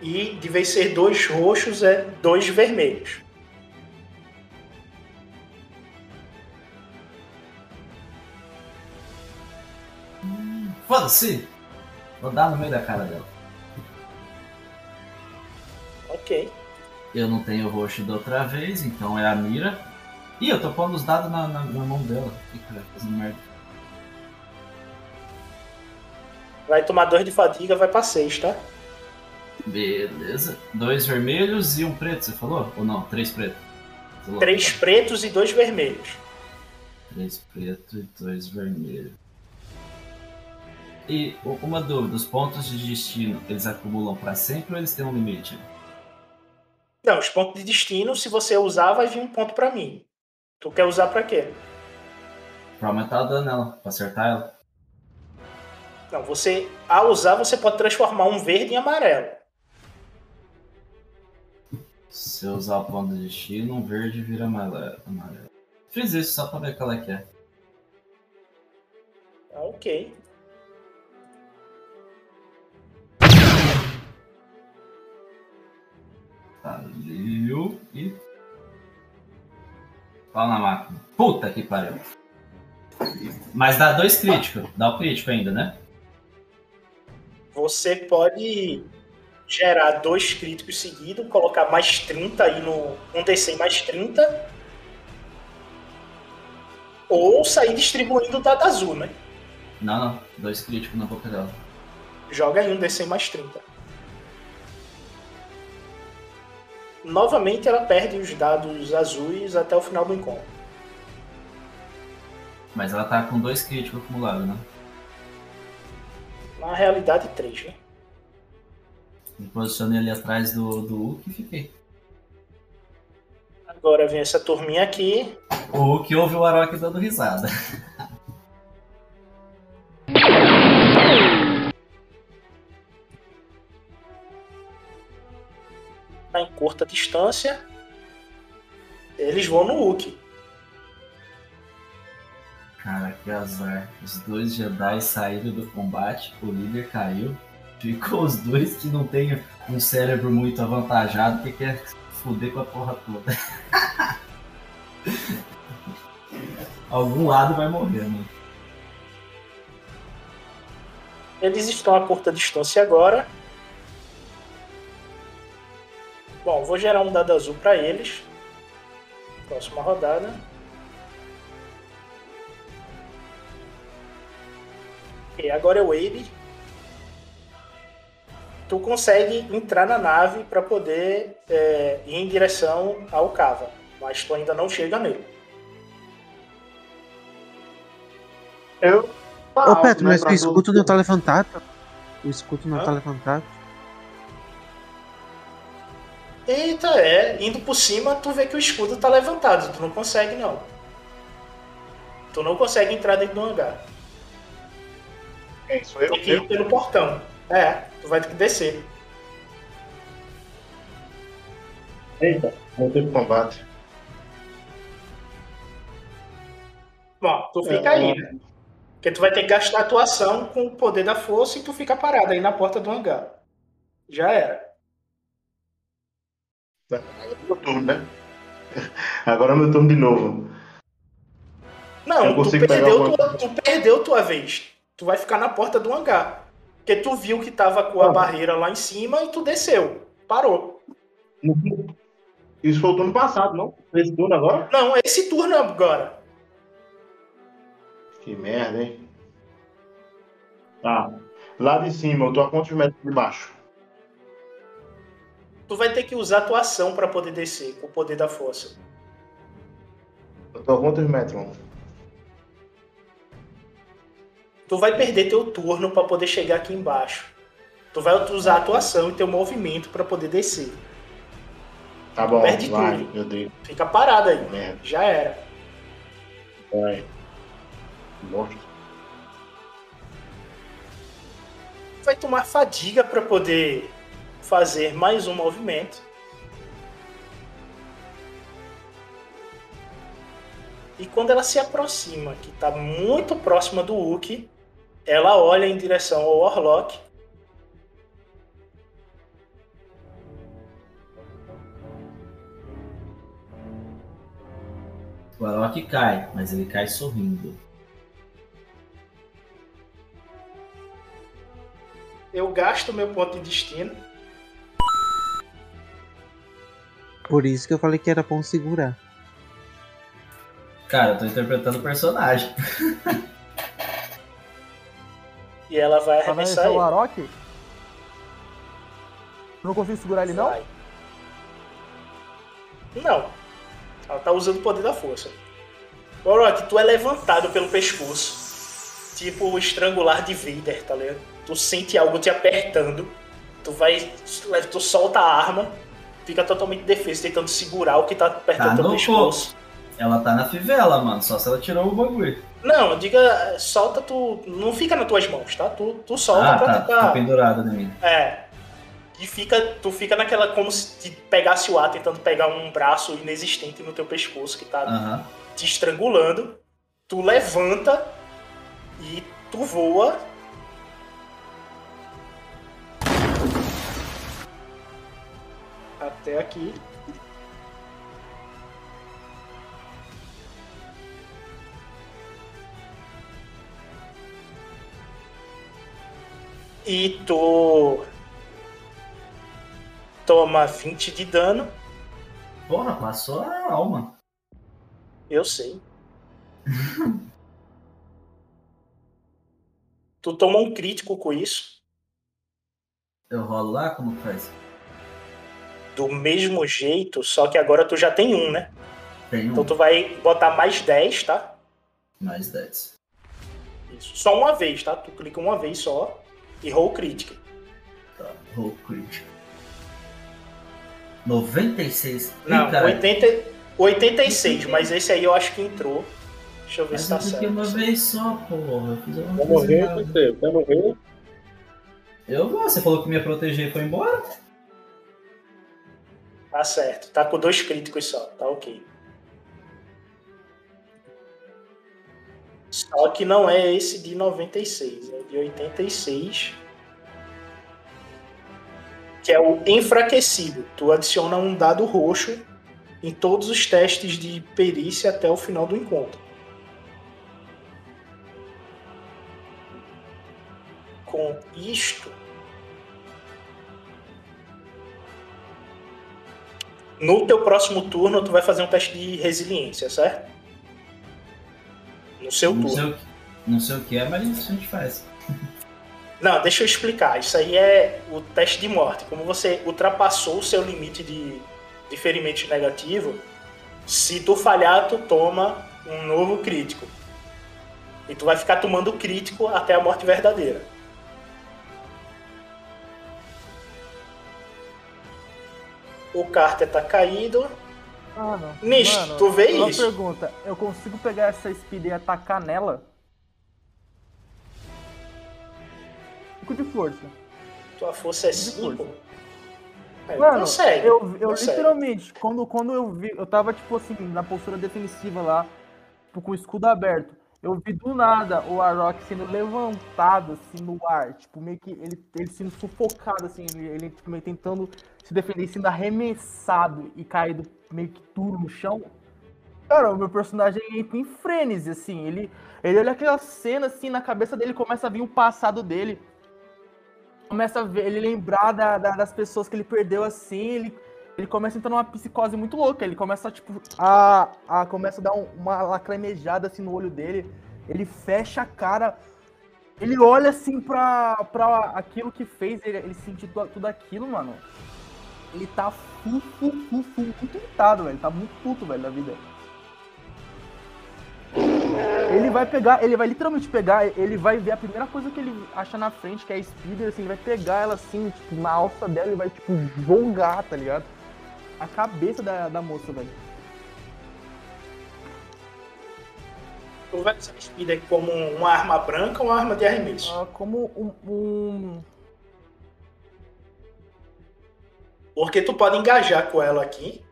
e de vez ser dois roxos é dois vermelhos. Foda-se! Vou dar no meio da cara dela. Ok. Eu não tenho roxo da outra vez, então é a mira. Ih, eu tô pondo os dados na, na- na mão dela. Ih, cara, fazendo merda. Vai tomar dois de fadiga, vai pra seis, tá? Beleza. Dois vermelhos e um preto, você falou? Ou não? Três pretos? Três pretos e dois vermelhos. Três pretos e dois vermelhos. E uma dúvida, os pontos de destino, eles acumulam pra sempre ou eles têm um limite? Não, os pontos de destino, se você usar, vai vir um ponto pra mim. Tu quer usar pra quê? Pra aumentar o dano nela, pra acertar ela. Não, você, ao usar, você pode transformar um verde em amarelo. Se eu usar o ponto de destino, um verde vira amarelo. amarelo. Fiz isso só pra ver qual é que é. Ah, ok. Valeu. E. Pau na máquina. Puta que pariu. Mas dá dois críticos. Dá o crítico ainda, né? Você pode gerar dois críticos seguidos, colocar mais 30 aí no. Um DC mais 30. Ou sair distribuindo o dado azul, né? Não, não. Dois críticos na boca dela. Joga aí um DC mais 30. Novamente ela perde os dados azuis até o final do encontro. Mas ela tá com dois críticos acumulados, né? Na realidade, três, né? Me posicionei ali atrás do, do Hulk e fiquei. Agora vem essa turminha aqui. O Hulk ouve o Arok dando risada. [LAUGHS] Tá em curta distância. Eles vão no Hulk. Cara, que azar. Os dois Jedi saíram do combate, o líder caiu. Ficou os dois que não tem um cérebro muito avantajado que quer foder com a porra toda. [LAUGHS] Algum lado vai morrer, né? Eles estão a curta distância agora. Bom, vou gerar um dado azul para eles. Próxima rodada. Ok, agora é o Wade. Tu consegue entrar na nave para poder é, ir em direção ao Cava, mas tu ainda não chega nele. Eu. Ô, Petro, né, mas pra o escudo não tá levantado? O escudo não Hã? tá levantado? Eita, é. Indo por cima, tu vê que o escudo tá levantado. Tu não consegue, não. Tu não consegue entrar dentro do hangar. Quem sou eu? Tem que ir pelo portão. É, tu vai ter que descer. Eita, voltei pro combate. Bom, tu fica aí, né? Porque tu vai ter que gastar a tua ação com o poder da força e tu fica parado aí na porta do hangar. Já era. Agora é meu turno, né? Agora é meu turno de novo. Não, tu perdeu, tua, tu perdeu tua vez. Tu vai ficar na porta do hangar. Porque tu viu que tava com a barreira lá em cima e tu desceu. Parou. Isso foi o turno passado, não? Esse turno agora? Não, esse turno agora. Que merda, hein? Tá. Lá de cima, eu tô a quantos metros de baixo? Tu vai ter que usar a tua ação pra poder descer, com o poder da força. Eu tô a quantos metros, mano? Tu vai perder teu turno pra poder chegar aqui embaixo. Tu vai usar a tua ação e teu movimento pra poder descer. Tá bom, Perde vai, tudo. meu Deus. Fica parado aí. Merda. Já era. Vai. Monstro. Vai tomar fadiga pra poder fazer mais um movimento. E quando ela se aproxima, que tá muito próxima do Hulk, ela olha em direção ao Warlock. O Arok cai, mas ele cai sorrindo. Eu gasto meu ponto de destino. Por isso que eu falei que era bom segurar. Cara, eu tô interpretando o personagem. E ela vai Tá arremessar é o ele. Arok? Tu não conseguiu segurar ele, não? Vai. Não. Ela tá usando o poder da força. Warlock, tu é levantado pelo pescoço. Tipo o estrangular de Vader, tá ligado? Tu sente algo te apertando. Tu vai. Tu solta a arma. Fica totalmente defeso, tentando segurar o que tá apertando Tá pescoço. Ela tá na fivela, mano. Só se ela tirou o bagulho. Não, diga, solta tu. Não fica nas tuas mãos, tá? Tu, tu solta ah, pra tá. tentar. Tá pendurada em mim. É. E fica, tu fica naquela como se te pegasse o ar tentando pegar um braço inexistente no teu pescoço que tá te estrangulando. Tu levanta e tu voa. Até aqui. E tu toma 20 de dano. Porra, passou a alma. Eu sei. [LAUGHS] tu toma um crítico com isso. Eu rolo lá? Como faz? Do mesmo jeito, só que agora tu já tem um, né? Tem um. Então tu vai botar mais 10, tá? Mais 10. Isso. Só uma vez, tá? Tu clica uma vez só e roll crítica. Tá, roll crítico. 96. Não, Ih, cara, 80, 86, mas esse aí eu acho que entrou. Deixa eu ver Mas se tá eu cliquei certo. uma vez só, porra. Eu morrer, você. Vai morrer. Eu vou, você falou que me ia proteger e foi embora? Tá certo. Tá com dois críticos só. Tá ok. Só que não é esse de 96, é de 86. Que é o enfraquecido. Tu adiciona um dado roxo em todos os testes de perícia até o final do encontro. Com isto, no teu próximo turno tu vai fazer um teste de resiliência, certo? No seu Não turno. sei, que, não sei o que é, mas isso a gente faz. [LAUGHS] Não, deixa eu explicar. Isso aí é o teste de morte. Como você ultrapassou o seu limite de, de ferimentos negativo, se tu falhar, tu toma um novo crítico. E tu vai ficar tomando crítico até a morte verdadeira. O Carter tá caído. Ah, não. Nish, Mano, tu vê uma isso? pergunta. Eu consigo pegar essa speed e atacar nela? Fico de força. Tua força é 5. Mano, consegue. eu, eu consegue. literalmente, quando, quando eu vi, eu tava, tipo assim, na postura defensiva lá, tipo, com o escudo aberto. Eu vi do nada o Arok sendo levantado, assim, no ar. Tipo, meio que ele, ele sendo sufocado, assim, ele, ele tipo, meio tentando se defender, sendo arremessado e caído meio que duro no chão. Cara, o meu personagem entra em frenesi, assim. Ele, ele olha aquela cena, assim, na cabeça dele começa a vir o passado dele começa a ver, ele lembrar da- da- das pessoas que ele perdeu assim, ele, ele começa a entrar numa psicose muito louca, ele começa tipo a, a começa a dar um- uma lacrimejada assim no olho dele, ele fecha a cara, ele olha assim pra, pra aquilo que fez ele, ele sentir tudo, tudo aquilo, mano. Ele tá fu, fu, fu, fu, muito irritado, velho, tá muito puto, velho, da vida. Ele vai pegar, ele vai literalmente pegar, ele vai ver a primeira coisa que ele acha na frente, que é a Speeder, assim, ele vai pegar ela assim, tipo, na alça dela e vai, tipo, jogar, tá ligado? A cabeça da, da moça, velho. Tu vai usar a Speeder como uma arma branca ou uma arma de arremesso? Ah, como um, um. Porque tu pode engajar com ela aqui.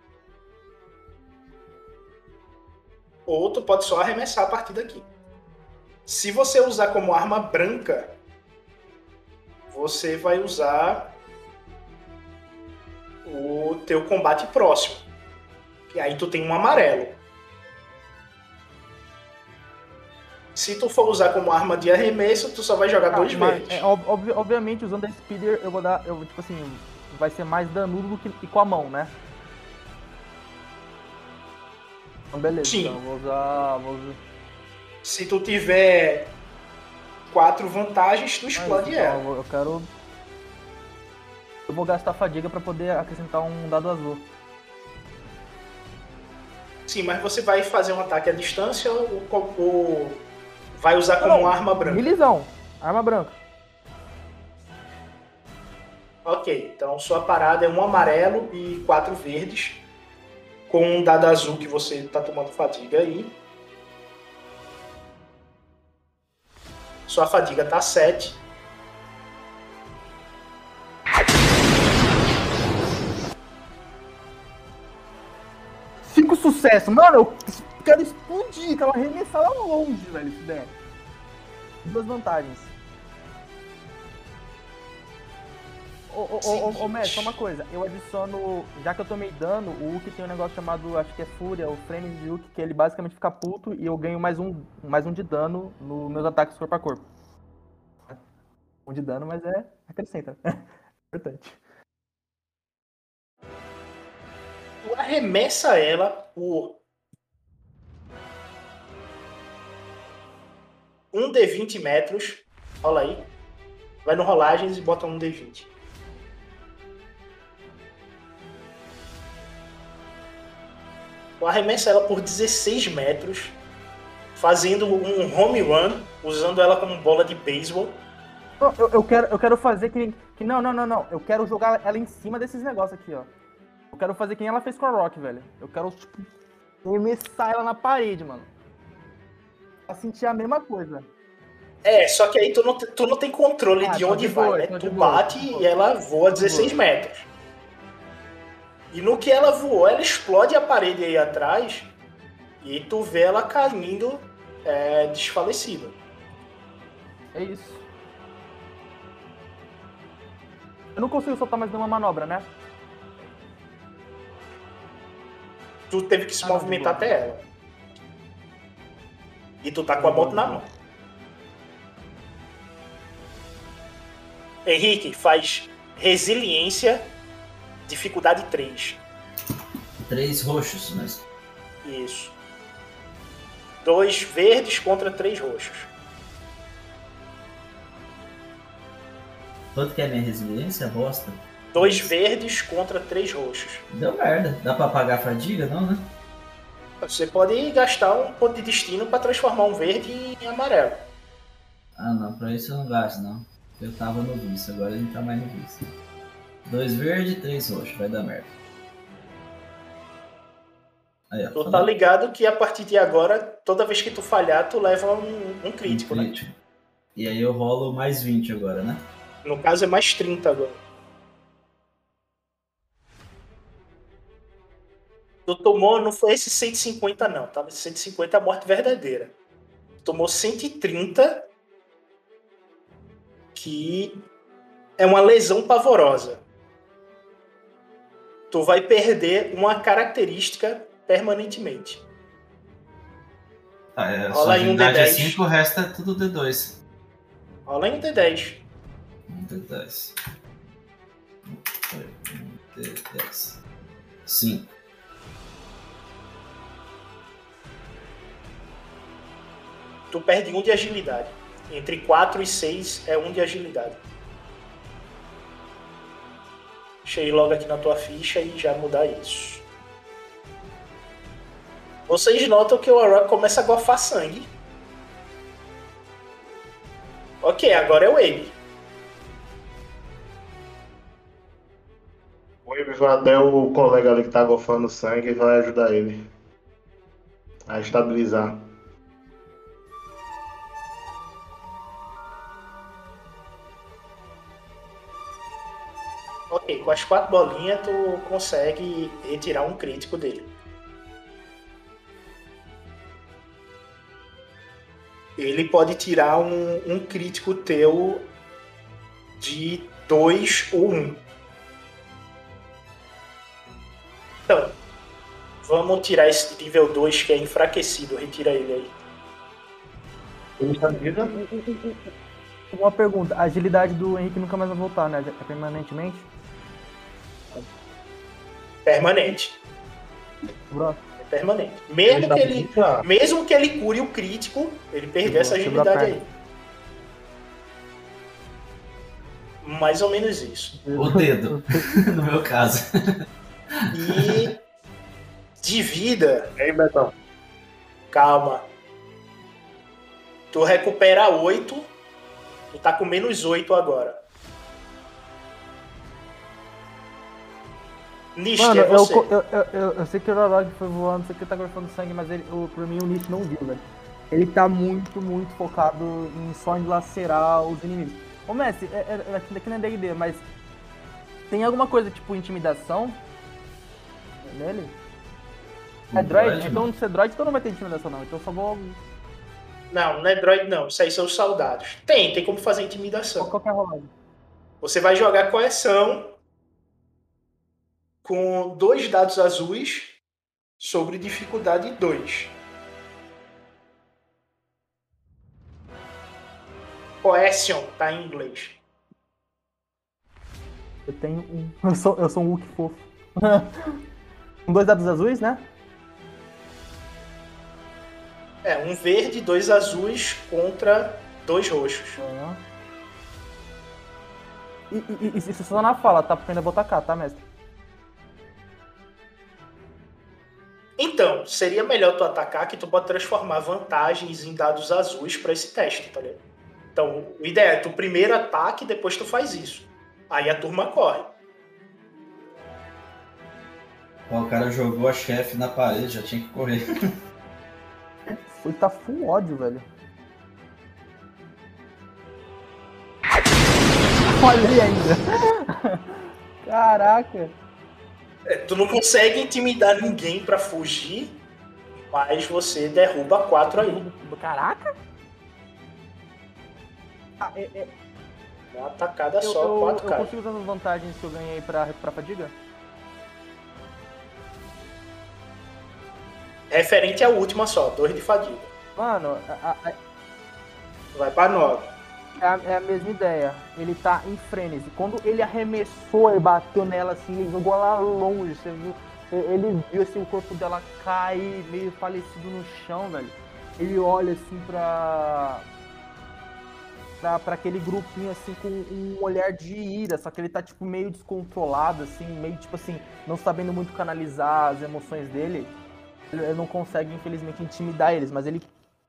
Ou tu pode só arremessar a partir daqui. Se você usar como arma branca, você vai usar o teu combate próximo. E aí tu tem um amarelo. Se tu for usar como arma de arremesso, tu só vai jogar dois Ah, mas, verdes. é, ob- obvi- obviamente, usando a Speeder, eu vou dar, eu, tipo assim, vai ser mais danudo do que, com a mão, né? Então, beleza, Sim. então vou usar, vou usar... Se tu tiver quatro vantagens, tu explode Então, ela. eu quero. Eu vou gastar fadiga pra poder acrescentar um dado azul. Sim, mas você vai fazer um ataque à distância ou, ou- vai usar como Não, arma branca? Milizão, arma branca. Ok, então sua parada é um amarelo e quatro verdes, com um dado azul que você tá tomando fadiga aí. Sua fadiga tá 7. Cinco sucessos. Mano, eu quero explodir, quero arremessar lá longe, velho, se der. Duas vantagens. Ô, ô, ô, ô, ô, Mestre, só uma coisa. Eu adiciono, já que eu tomei dano, o Hulk tem um negócio chamado, acho que é Fúria, o Frame de Hulk, que ele basicamente fica puto e eu ganho mais um, mais um de dano nos meus ataques corpo a corpo. Um de dano, mas é acrescenta. [LAUGHS] Importante. Tu arremessa ela por um D20 metros. Rola aí. Vai no rolagens e bota um D20. Tu arremessa ela por 16 metros, fazendo um home run, usando ela como bola de beisebol. Eu, eu quero, eu quero fazer que, que. Não, não, não, não. Eu quero jogar ela em cima desses negócios aqui, ó. Eu quero fazer que nem ela fez com a Rock, velho. Eu quero, tipo, arremessar ela na parede, mano. Pra sentir a mesma coisa. É, só que aí tu não, tu não tem controle Ah, de tô onde de vai, boa, né? Tu de boa, bate tô de boa. e ela voa 16 metros. E no que ela voou, ela explode a parede aí atrás e tu vê ela caindo é, desfalecida. É isso. Eu não consigo soltar mais nenhuma manobra, né? Tu teve que se Ah, movimentar até ela. E tu tá com a moto na mão. Henrique, faz resiliência, dificuldade 3. Três roxos, mas. Isso. Dois verdes contra três roxos. Quanto que é a minha resiliência? Bosta. Dois verdes contra três roxos. Deu merda. Dá pra apagar a fadiga? Não, né? Você pode gastar um ponto de destino para transformar um verde em amarelo. Ah, não. Pra isso eu não gasto, não. Eu tava no vice, agora ele tá mais no vice. Dois verdes e três roxos. Vai dar merda. Aí, ó. Tu tá falou. ligado que a partir de agora, toda vez que tu falhar, tu leva um, um crítico, né? Crítico. E aí eu rolo mais 20 agora, né? No caso é mais 30 agora. Tu tomou, não foi esse 150 não, tá? Esse 150 é a morte verdadeira. Tu tomou 130, que é uma lesão pavorosa. Tu vai perder uma característica permanentemente. Ah, é, Rola aí um agilidade é D10. 5, o resto é tudo D2. Rola aí um D10. Um D10. Um D10. 5. Tu perde um de agilidade. Entre 4 e 6 é um de agilidade. Ir logo aqui na tua ficha e já mudar isso. Vocês notam que o Arak começa a gofar sangue. Ok, agora é o Abe. O Wave vai até o colega ali que tá gofando sangue e vai ajudar ele a estabilizar. Com as quatro bolinhas tu consegue retirar um crítico dele. Ele pode tirar um, um crítico teu de 2 ou 1. Um. Então, vamos tirar esse de nível 2 que é enfraquecido. Retira ele aí. Ele está vida? Uma pergunta, a agilidade do Henrique nunca mais vai voltar, né? É permanentemente? Permanente. É permanente. Mesmo Ele tá que ele, fraco. mesmo que ele cure o crítico, ele perdeu essa agilidade aí. Mais ou menos isso. O dedo, [LAUGHS] no meu caso. E de vida, Ei, Betão. calma. Tu recupera 8. Tu tá com menos 8 agora. Nish, Mano, é eu, você. eu, eu, eu, eu sei que o Rorog foi voando, sei que ele tá gorfando sangue, mas ele, o, por mim o Nish não viu, velho. Ele tá muito, muito focado em só enlacerar os inimigos. Ô, Messi, é, é, aqui daqui não é D&D, mas tem alguma coisa tipo intimidação nele? É droid? Droid, Então não. se é droid, então não vai ter intimidação não. Então eu só vou... Não, não é droid não. Isso aí são os soldados. Tem, tem como fazer intimidação. Qual que é a rolagem? Você vai jogar coerção com dois dados azuis sobre dificuldade 2. Coercion, tá em inglês. Eu tenho um. [LAUGHS] Eu sou, eu sou um Wookie fofo. [LAUGHS] Com dois dados azuis, né? É, um verde, dois azuis contra dois roxos. E, e, e isso só na fala, tá? Porque ainda vou tacar, tá, mestre? Então, seria melhor tu atacar que tu pode transformar vantagens em dados azuis pra esse teste, tá ligado? Então, o ideal é tu primeiro ataque e depois tu faz isso. Aí a turma corre. Ó, o cara jogou a chefe na parede, já tinha que correr. [LAUGHS] Foi tá full ódio, velho. [LAUGHS] Falei ainda. [LAUGHS] Caraca. É, tu não consegue intimidar ninguém pra fugir, mas você derruba quatro aí. Caraca! Ah, é, é... Uma atacada Eu, só, eu, quatro eu caras. consigo usar as vantagens que eu ganhei pra recuperar fadiga? Referente à última só, dois de fadiga. Mano, a- a- Vai pra nove. É a, é a mesma ideia. Ele tá em frenesi. Quando ele arremessou e bateu nela assim, ele jogou ela longe. Você viu? Ele viu assim, o corpo dela cair, meio falecido no chão, velho. Ele olha assim pra. Pra, pra aquele grupinho assim com um olhar de ira, só que ele tá tipo meio descontrolado, assim, meio tipo assim, não sabendo muito canalizar as emoções dele. Ele ele não consegue, infelizmente, intimidar eles, mas ele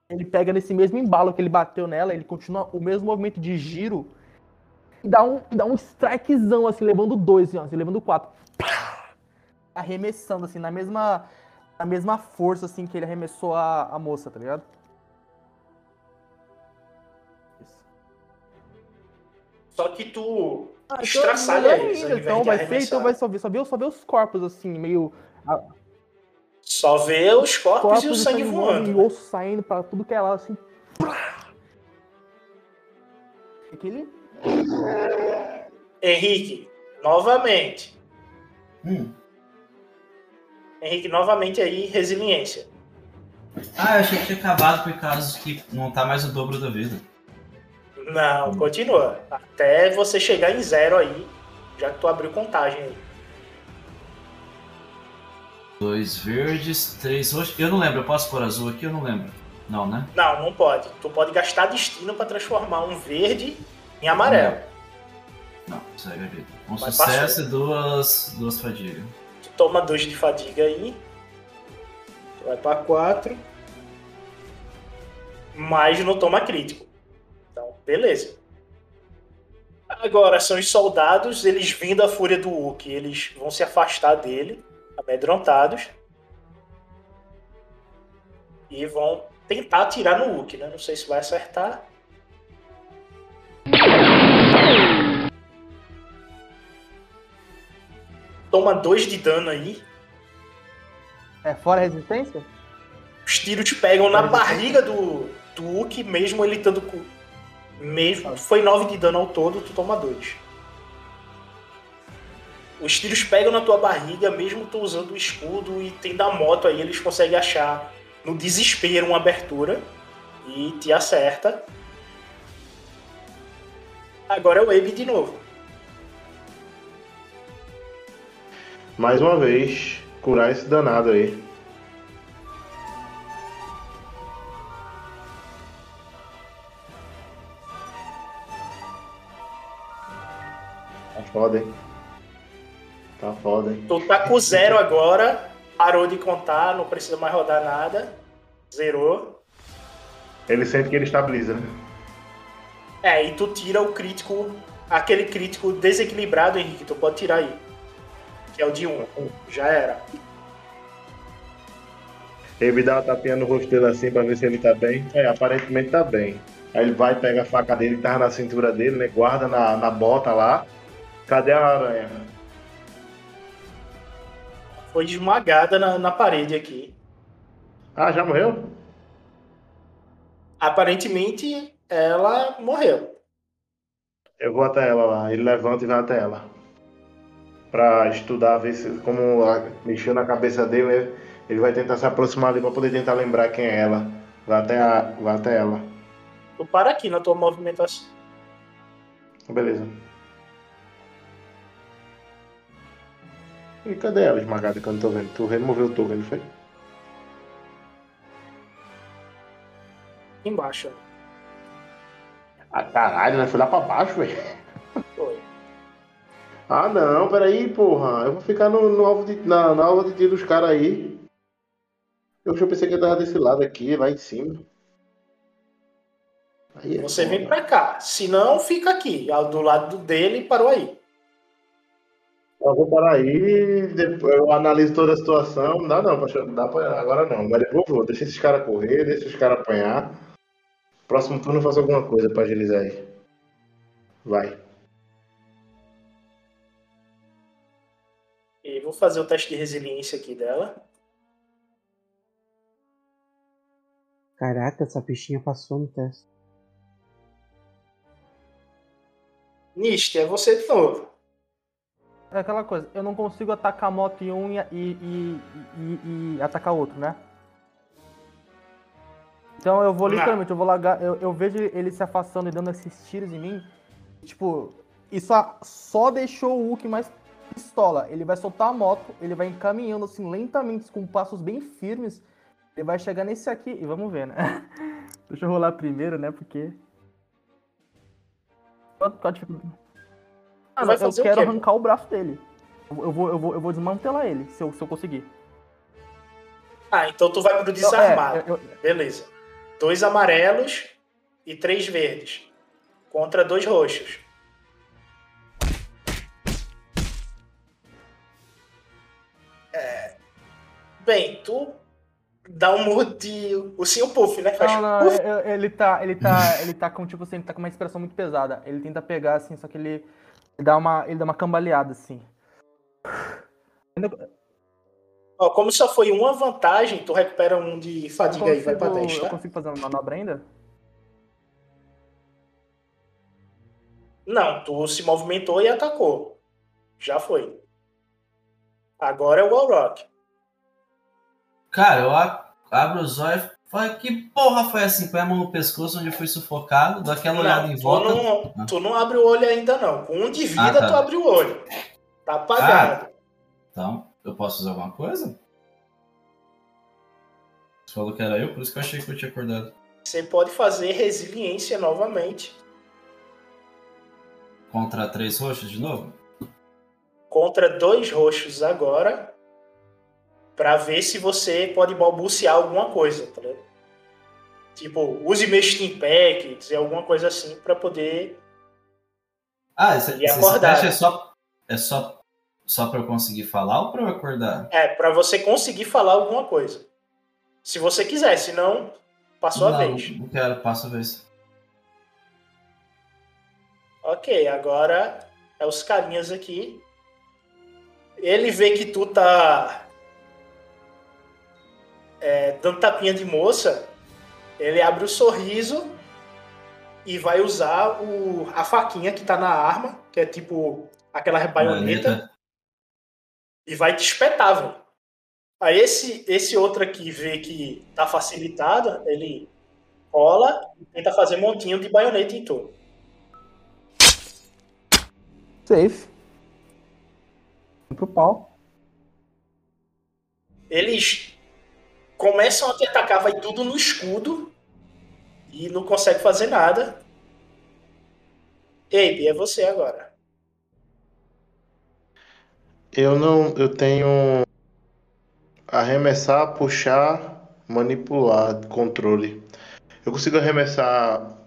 ele pega nesse mesmo embalo que ele bateu nela, ele continua o mesmo movimento de giro e dá um, dá um strikezão, assim, levando dois, assim, assim, levando quatro. Arremessando, assim, na mesma, na mesma força, assim, que ele arremessou a, a moça, tá ligado? Só que tu Ah, então, eles. ao ainda, então vai ser, então vai só ver, só ver, só ver os corpos, assim, meio... a- Só vê os corpos, e o de sangue voando. E o osso saindo pra tudo que é lá, assim. Aquele... Henrique, novamente. Hum. Henrique, novamente aí, resiliência. Ah, eu achei que tinha acabado por causa que não tá mais o dobro da vida. Não, continua. Até você chegar em zero aí, já que tu abriu contagem aí. Dois verdes, três roxos. Eu não lembro, eu posso pôr azul aqui? Eu não lembro. Não, né? Não, não pode. Tu pode gastar destino pra transformar um verde em amarelo. Não, segue a vida. Um Mas sucesso passou. e duas, duas fadigas. Tu toma dois de fadiga aí. Tu vai pra quatro. Mas não toma crítico. Então, beleza. Agora são os soldados, eles vindo a fúria do Hulk, eles vão se afastar dele, amedrontados. E vão tentar atirar no Hulk, né? Não sei se vai acertar. Toma dois de dano aí. É fora a resistência? Os tiros te pegam na barriga do, do Hulk, mesmo ele estando com. Mesmo, foi 9 de dano ao todo, tu toma 2. Os tiros pegam na tua barriga, mesmo tu usando o escudo e tendo a moto aí, eles conseguem achar no desespero uma abertura e te acerta. Agora é o Abe de novo. Mais uma vez, curar esse danado aí. Hein? Tá foda, hein? Tu tá com zero agora, parou de contar, não precisa mais rodar nada. Zerou. Ele sente que ele estabiliza, né? É, e tu tira o crítico, aquele crítico desequilibrado, Henrique, tu pode tirar aí. Que é o de 1. Já era. Ele dá uma tapinha no rosto dele assim pra ver se ele tá bem. É, aparentemente tá bem. Aí ele vai, pega a faca dele que tava na cintura dele, né? Guarda na, na bota lá. Cadê a aranha? Foi esmagada na, na parede aqui. Ah, já morreu? Aparentemente, ela morreu. Eu vou até ela lá. Ele levanta e vai até ela. Pra estudar, ver se, como mexeu na cabeça dele, ele- ele vai tentar se aproximar ali pra poder tentar lembrar quem é ela. Vai até, a, vai até ela. Tu para aqui na tua movimentação. Beleza. E cadê ela esmagada que eu não tô vendo? Tu removeu o token, não foi? Embaixo. Ah, caralho, né? Foi lá pra baixo, velho. Foi. Ah, não, peraí, porra. Eu vou ficar no, no alvo de, na, na alva de tiro dos caras aí. Eu já pensei que eu tava desse lado aqui, lá em cima. Aí é Você foda. vem pra cá. Se não, fica aqui, do lado dele e parou aí. Eu vou parar aí, depois eu analiso toda a situação. Não dá não, pra, não dá pra, agora não. Mas depois eu vou. Deixa esses caras correr, deixa os caras apanhar. Próximo turno eu faço alguma coisa pra agilizar aí. Vai. E vou fazer o teste de resiliência aqui dela. Caraca, essa bichinha passou no teste. Nist, é você de novo. É aquela coisa, eu não consigo atacar a moto em um e, e, e, e- atacar outro, né? Então eu vou literalmente, eu vou largar, eu, eu vejo ele se afastando e dando esses tiros em mim. Tipo, isso só deixou o Hulk mais pistola. Ele vai soltar a moto, ele vai encaminhando assim lentamente, com passos bem firmes. Ele vai chegar nesse aqui e vamos ver, né? [LAUGHS] Deixa eu rolar primeiro, né? Porque. Qual, qual a dificuldade? Ah, vai eu fazer o quero quê, pô? arrancar o braço dele. Eu eu vou, eu vou, eu vou desmantelar ele, se eu, se eu conseguir. Ah, então tu vai pro é, desarmado. eu- Beleza. Dois amarelos e três verdes. Contra dois roxos. É... Bem, tu dá um murro de ursinho puff, né? Faz Não, não, puff. é- é- ele tá, ele tá, ele tá com tipo assim, ele tá com uma expressão muito pesada. Ele tenta pegar assim, só que ele, ele dá uma, ele dá uma cambaleada assim. Ó, como só foi uma vantagem, tu recupera um de fadiga aí, vai pra Consigo- 10, Eu tá? consigo fazer uma manobra ainda? Não, tu se movimentou e atacou. Já foi. Agora é o Walrock. Cara, eu abro os olhos falo, que porra foi assim? Põe a mão no pescoço onde eu fui sufocado, dou aquela olhada em tu volta. não, tu não abre o olho ainda não. Com um de vida Ah, tá. tu abre o olho. Tá apagado. Então, eu posso fazer alguma coisa? Você falou que era eu, por isso que eu achei que eu tinha acordado. Você pode fazer resiliência novamente Contra três roxos de novo? contra dois roxos agora pra ver se você pode balbuciar alguma coisa, tá ligado? Tipo, use meu Steam Pack, dizer alguma coisa assim pra poder. Ah, esse, E esse teste é só, é só, só pra eu conseguir falar ou pra eu acordar? É, pra você conseguir falar alguma coisa. Se você quiser, senão passou a não, vez. Não quero, passa a vez. Ok, agora é os carinhas aqui. Ele vê que tu tá é, dando tapinha de moça. Ele abre o sorriso e vai usar o, a faquinha que tá na arma, que é tipo aquela baioneta, e vai te espetar, velho. Aí esse, esse outro aqui vê que tá facilitado, ele cola e tenta fazer montinho de baioneta em tu. Safe. Vem pro pau. Eles começam a te atacar, vai tudo no escudo e não consegue fazer nada. Abe, é você agora. Eu não. Eu tenho. Arremessar, puxar, manipular, controle. Eu consigo arremessar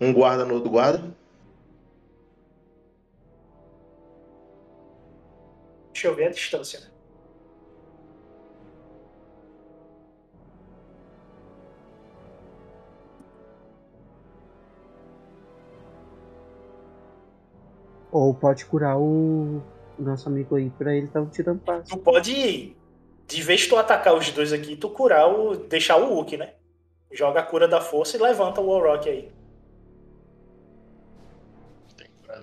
um guarda no outro guarda? Deixa eu ver a distância. Ou pode curar o nosso amigo aí pra ele tá tirando passo. Tu pode, de vez tu atacar os dois aqui, tu curar o. deixar o Hulk, né? Joga a cura da força e levanta o Warrock aí.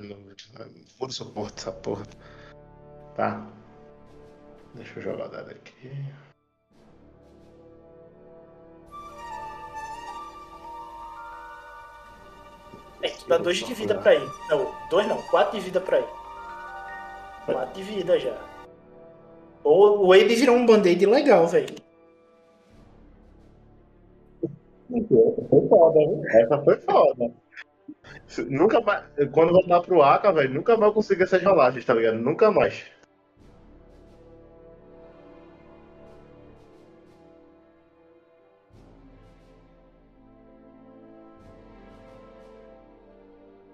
não, vou suporte essa porra. Tá. Deixa eu jogar o dado aqui. É, tu dá dois de vida pra ele. Não, dois não, quatro de vida pra ele. Quatro de vida já. O, o Abe virou um band-aid legal, velho. Foi foda, hein? Essa foi foda. Nunca mais. Quando voltar pro Aka, velho, nunca mais eu consigo essas rolagens, tá ligado? Nunca mais.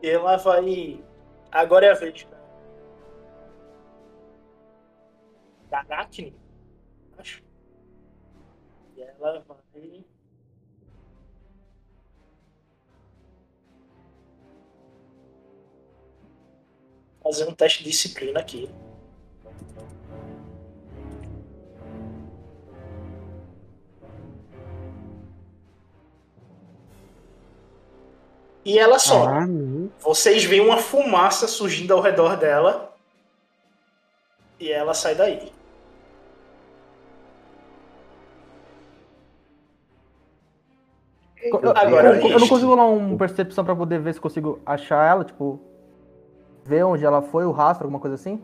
Ela vai. Agora é a vez da. Arachne, acho. E ela vai. Fazer um teste de disciplina aqui. E ela só. Ah. Vocês veem uma fumaça surgindo ao redor dela. E ela sai daí. Agora, eu- eu não consigo rolar uma percepção pra poder ver se consigo achar ela, tipo. Ver onde ela foi, o rastro, alguma coisa assim?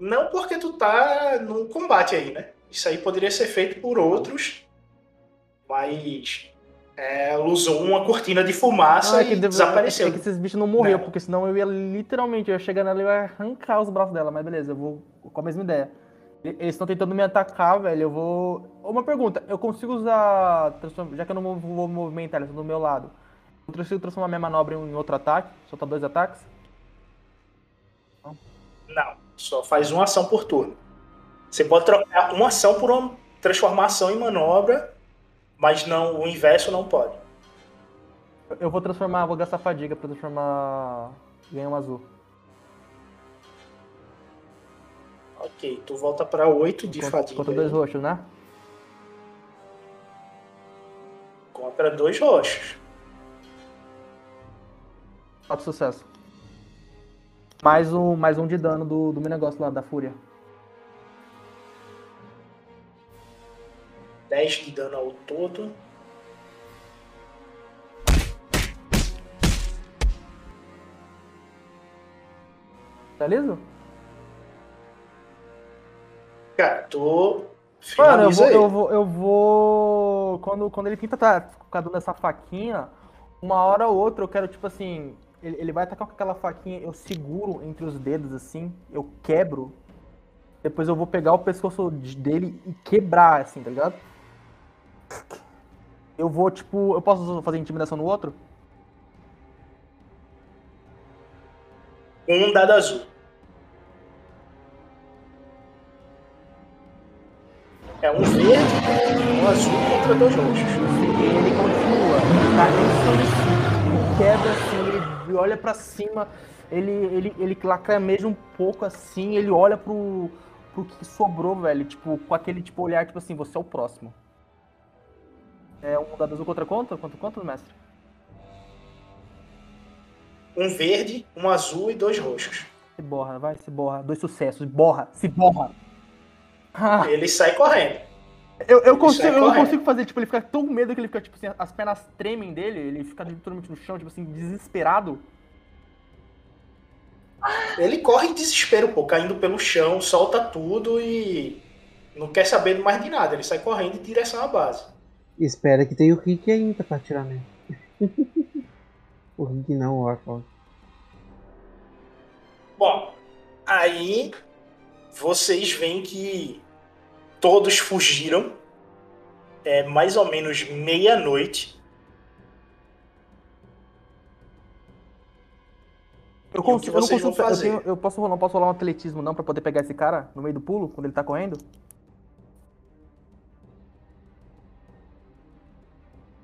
Não porque tu tá num combate aí, né? Isso aí poderia ser feito por outros. Mas. É, ela usou uma cortina de fumaça Ah, e que deve- desapareceu. É que esses bichos não morreram, Não. porque senão eu ia literalmente, eu ia chegar nela e ia arrancar os braços dela, mas beleza, eu vou com a mesma ideia. E- Eles estão tentando me atacar, velho. Eu vou. Uma pergunta, eu consigo usar. Já que eu não vou- movimentar, eles estão do meu lado. Eu consigo transformar minha manobra em outro ataque? Soltar dois ataques? Não, só faz uma ação por turno. Você pode trocar uma ação por uma transformação em manobra, mas não o inverso não pode. Eu vou transformar, vou gastar fadiga pra transformar. Ganhar um azul. Ok, tu volta pra 8 de Contra, fadiga. contra dois roxos, né? Contra dois roxos. Quatro sucesso. Mais um, mais um de dano do, do meu negócio lá, da fúria. 10 de dano ao todo. Beleza? Cara, tu. Mano, eu vou, eu vou, eu vou. Quando, quando ele tenta tá ficar dando essa faquinha, uma hora ou outra eu quero, tipo assim. Ele, ele vai atacar com aquela faquinha, eu seguro entre os dedos assim, eu quebro. Depois eu vou pegar o pescoço de- dele e quebrar, assim, tá ligado? Eu vou, tipo. Eu posso fazer intimidação no outro? Um dado azul. É um verde, um azul contra dois roxos. Ele continua, tá ele quebra assim, ele olha pra cima, ele, ele, ele lacrimeja um pouco assim, ele olha pro, pro que sobrou, velho, tipo, com aquele tipo olhar, tipo assim, você é o próximo. É um dado azul contra contra? Contra quanto, mestre? Um verde, um azul e dois roxos. Se borra, vai, se borra. Dois sucessos, borra, se borra. Ah, Ele sai correndo. eu, eu, Ele consigo, eu correndo. consigo fazer, tipo, ele fica tão com medo que ele fica, tipo assim, as pernas tremem dele, ele fica literalmente no chão, tipo assim, desesperado. Ele corre em desespero, pô, caindo pelo chão, solta tudo e não quer saber mais de nada. Ele sai correndo em direção à base. Espera que tem o Rick ainda pra atirar nele. [LAUGHS] o Rick não, o. Bom, aí vocês veem que todos fugiram. É mais ou menos meia-noite. Eu, consigo, eu não consigo. Eu, fazer? tenho- eu posso, rolar- não posso rolar um atletismo não pra poder pegar esse cara no meio do pulo, quando ele tá correndo?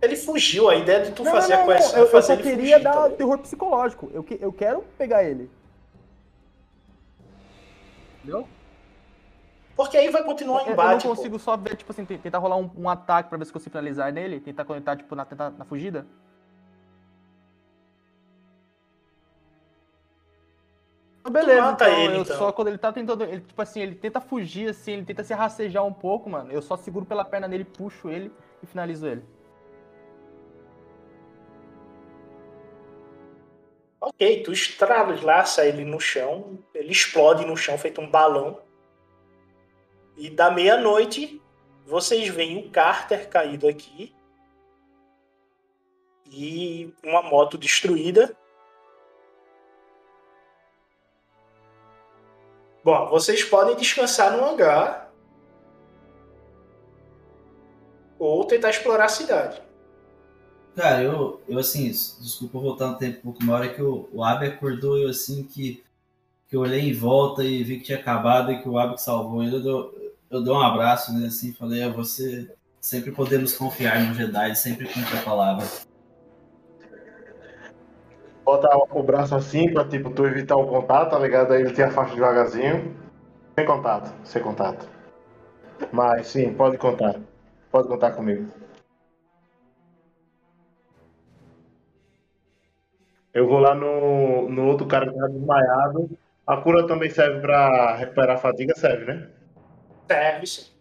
Ele fugiu, a ideia de tu não, fazer não, não, a quest. Eu, fazer eu só queria tá dar também. terror psicológico. Eu, que, eu quero pegar ele. Entendeu? Porque aí vai continuar o embate. Eu não consigo pô. só ver, tipo assim, tentar rolar um, um, ataque pra ver se consigo finalizar nele, tentar conectar, tipo, na, tentar, na fugida. Beleza, mata então, ele, eu então. só quando ele tá tentando, ele, tipo assim, ele tenta fugir, assim, ele tenta se rastejar um pouco, mano. Eu só seguro pela perna nele, puxo ele e finalizo ele. Ok, tu estralaça ele no chão, ele explode no chão feito um balão. E da meia-noite, vocês veem o Carter caído aqui. E uma moto destruída. Bom, vocês podem descansar no hangar. Ou tentar explorar a cidade. Cara, eu, eu assim, desculpa voltar no tempo um pouco, uma hora que o, o Abe acordou, eu assim que, que eu olhei em volta e vi que tinha acabado e que o que salvou ele, eu dou, eu dou um abraço nele assim, falei, é você, sempre podemos confiar no Jedi, sempre cumpre a palavra. Bota o braço assim pra tipo, tu evitar o contato, tá ligado? Aí ele te afasta devagarzinho. Sem contato, sem contato. Mas sim, pode contar. Pode contar comigo. Eu vou lá no, no outro cara que tá desmaiado. A cura também serve pra recuperar a fadiga, serve, né? Serve, sim.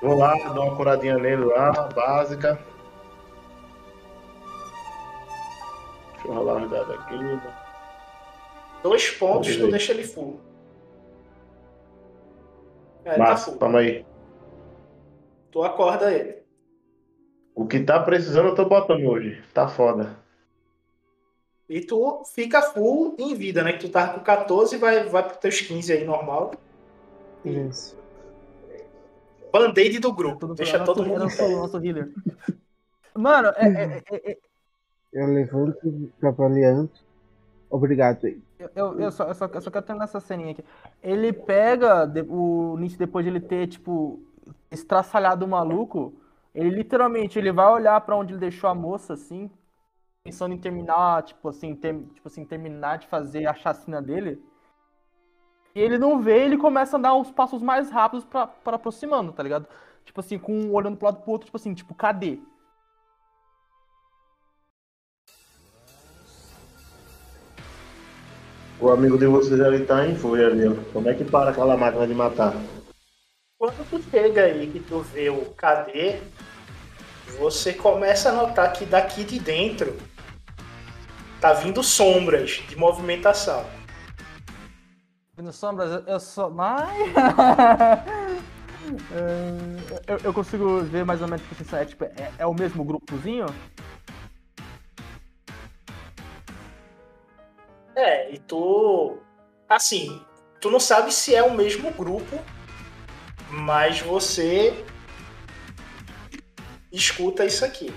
Vou lá, dou uma curadinha nele lá, básica. Deixa eu rolar os dados aqui. Dois pontos, tu deixa ele full. É, tá Massa, full. tamo aí. Tu acorda ele. O que tá precisando eu tô botando hoje. Tá foda. E tu fica full em vida, né? Que tu tava com 14 e vai, vai pros teus 15 aí, normal. Isso. Band-aid do grupo. Deixa todo mundo. nosso, nosso healer. Mano, é, é- é- é- Eu levanto pra Valianto. Obrigado aí. eu, eu, eu só, eu, só, eu só quero terminar essa ceninha aqui. Ele pega o Nietzsche depois de ele ter, tipo, estraçalhado o maluco. Ele literalmente ele vai olhar pra onde ele deixou a moça, assim, pensando em terminar, tipo assim, ter- tipo assim, terminar de fazer a chacina dele. E ele não vê, ele começa a andar uns passos mais rápidos pra, pra aproximando, tá ligado? Tipo assim, com um olhando pro lado pro outro, tipo assim, tipo, cadê? O amigo de vocês ali tá em fúria ali, ó. Como é que para aquela máquina de matar? Quando tu chega aí que tu vê o KD, você começa a notar que daqui de dentro tá vindo sombras de movimentação. Vindo sombras, eu- só. Ai! [LAUGHS] É, eu, eu consigo ver mais ou menos tipo, assim, é, tipo, é, é o mesmo grupozinho? É, e tu. Assim, tu não sabe se é o mesmo grupo, mas você escuta isso aqui.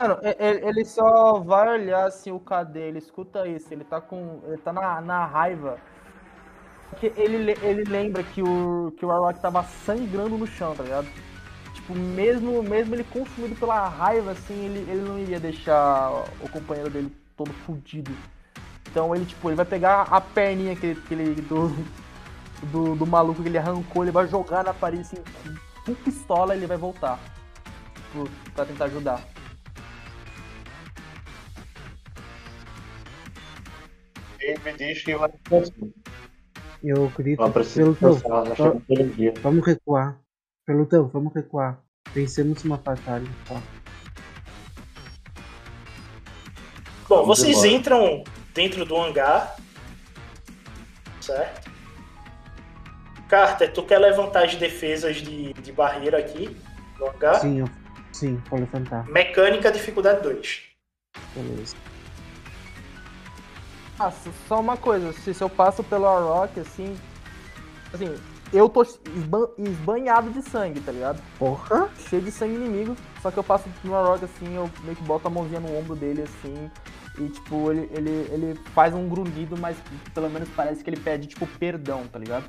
Mano, ele só vai olhar assim o KD, ele escuta isso, ele tá com. Ele tá na, na raiva. Porque ele, le- ele lembra que o, que o Arlok tava sangrando no chão, tá ligado? Tipo, mesmo, mesmo ele consumido pela raiva, assim, ele, ele não iria deixar o companheiro dele todo fudido. Então ele, tipo, ele vai pegar a perninha que, ele- que ele. Do, do, do maluco que ele arrancou, ele vai jogar na parede assim, com pistola ele vai voltar. Tipo, pra tentar ajudar. Ele me diz que vai conseguir. Eu va- chegou todo dia. vamos recuar. Pelotão, vamos recuar. Vencemos uma batalha. Tá? Bom, Vamos vocês embora. entram dentro do hangar. Certo? Carter, tu quer levantar as defesas de, de barreira aqui no hangar? Sim, eu, sim, vou levantar. Mecânica, dificuldade 2. Beleza. Ah, só uma coisa, se, se eu passo pelo Rock, assim. Assim, eu tô esban- esbanhado de sangue, tá ligado? Porra! Cheio de sangue inimigo. Só que eu passo no Rock, assim, eu meio que boto a mãozinha no ombro dele, assim. E, tipo, ele, ele, ele faz um grunhido, mas pelo menos parece que ele pede, tipo, perdão, tá ligado?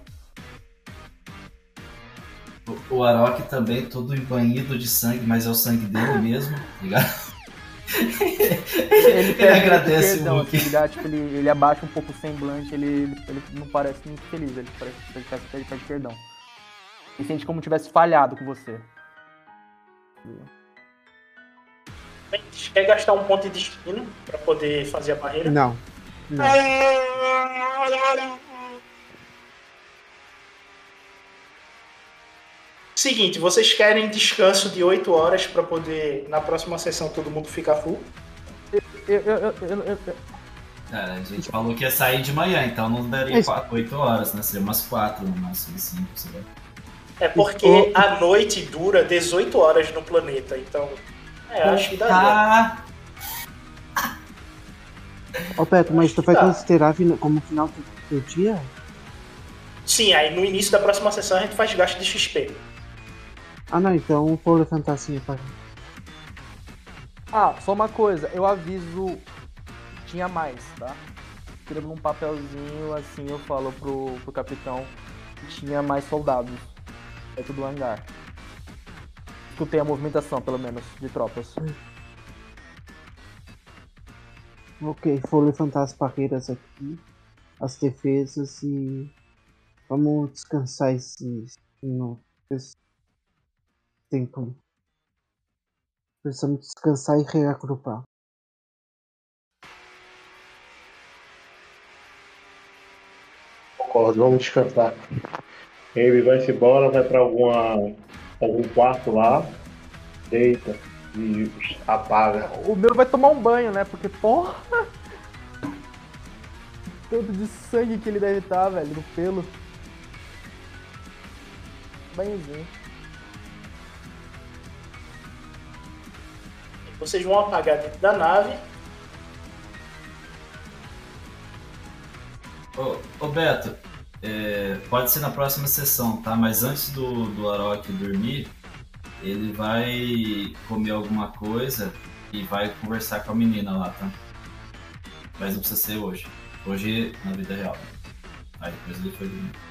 O, o Arok também, todo embanhido de sangue, mas é o sangue dele mesmo, tá ligado? Ele pede agradece perdão, o assim, ele, dá, tipo, ele, ele abaixa um pouco o semblante, ele, ele, ele não parece muito feliz, ele parece ele pede, ele pede perdão. Ele sente como tivesse falhado com você. Quer gastar um ponto de destino pra poder fazer a barreira? Não. Não. Seguinte, vocês querem descanso de 8 horas pra poder, na próxima sessão, todo mundo ficar full? Eu, eu, eu, eu, eu- Cara, a gente falou que ia sair de manhã, então não daria Mas- 4, 8 horas, né? Seria umas 4, no máximo 5, sei lá. É porque a noite dura 18 horas no planeta, então. É, acho que daria. Ah, Ô, Petro, mas tu vai Tá. considerar como final do, do dia? Sim, aí no início da próxima sessão a gente faz gasto de XP. Ah, não, então por fantasia para. Ah, só uma coisa, eu aviso. Tinha mais, tá? Escrevo num papelzinho, assim eu falo pro, pro capitão que tinha mais soldados. É tudo hangar. Tu tem a movimentação, pelo menos, de tropas. Ok, vou levantar as barreiras aqui, as defesas e vamos descansar esses minutos. Tempo. Precisamos descansar e reagrupar. Concordo, vamos descansar. Ele vai-se embora, vai pra alguma, algum quarto lá, deita e apaga. O meu vai tomar um banho, né? Porque, porra! Tanto de sangue que ele deve estar, velho, no pelo. Banhozinho. Vocês vão apagar dentro da nave. Ô, ô Beto, é, pode ser na próxima sessão, tá? Mas antes do, do Arok dormir, ele vai comer alguma coisa e vai conversar com a menina lá, tá? Mas não precisa ser hoje. Hoje na vida real. Aí depois ele foi dormir.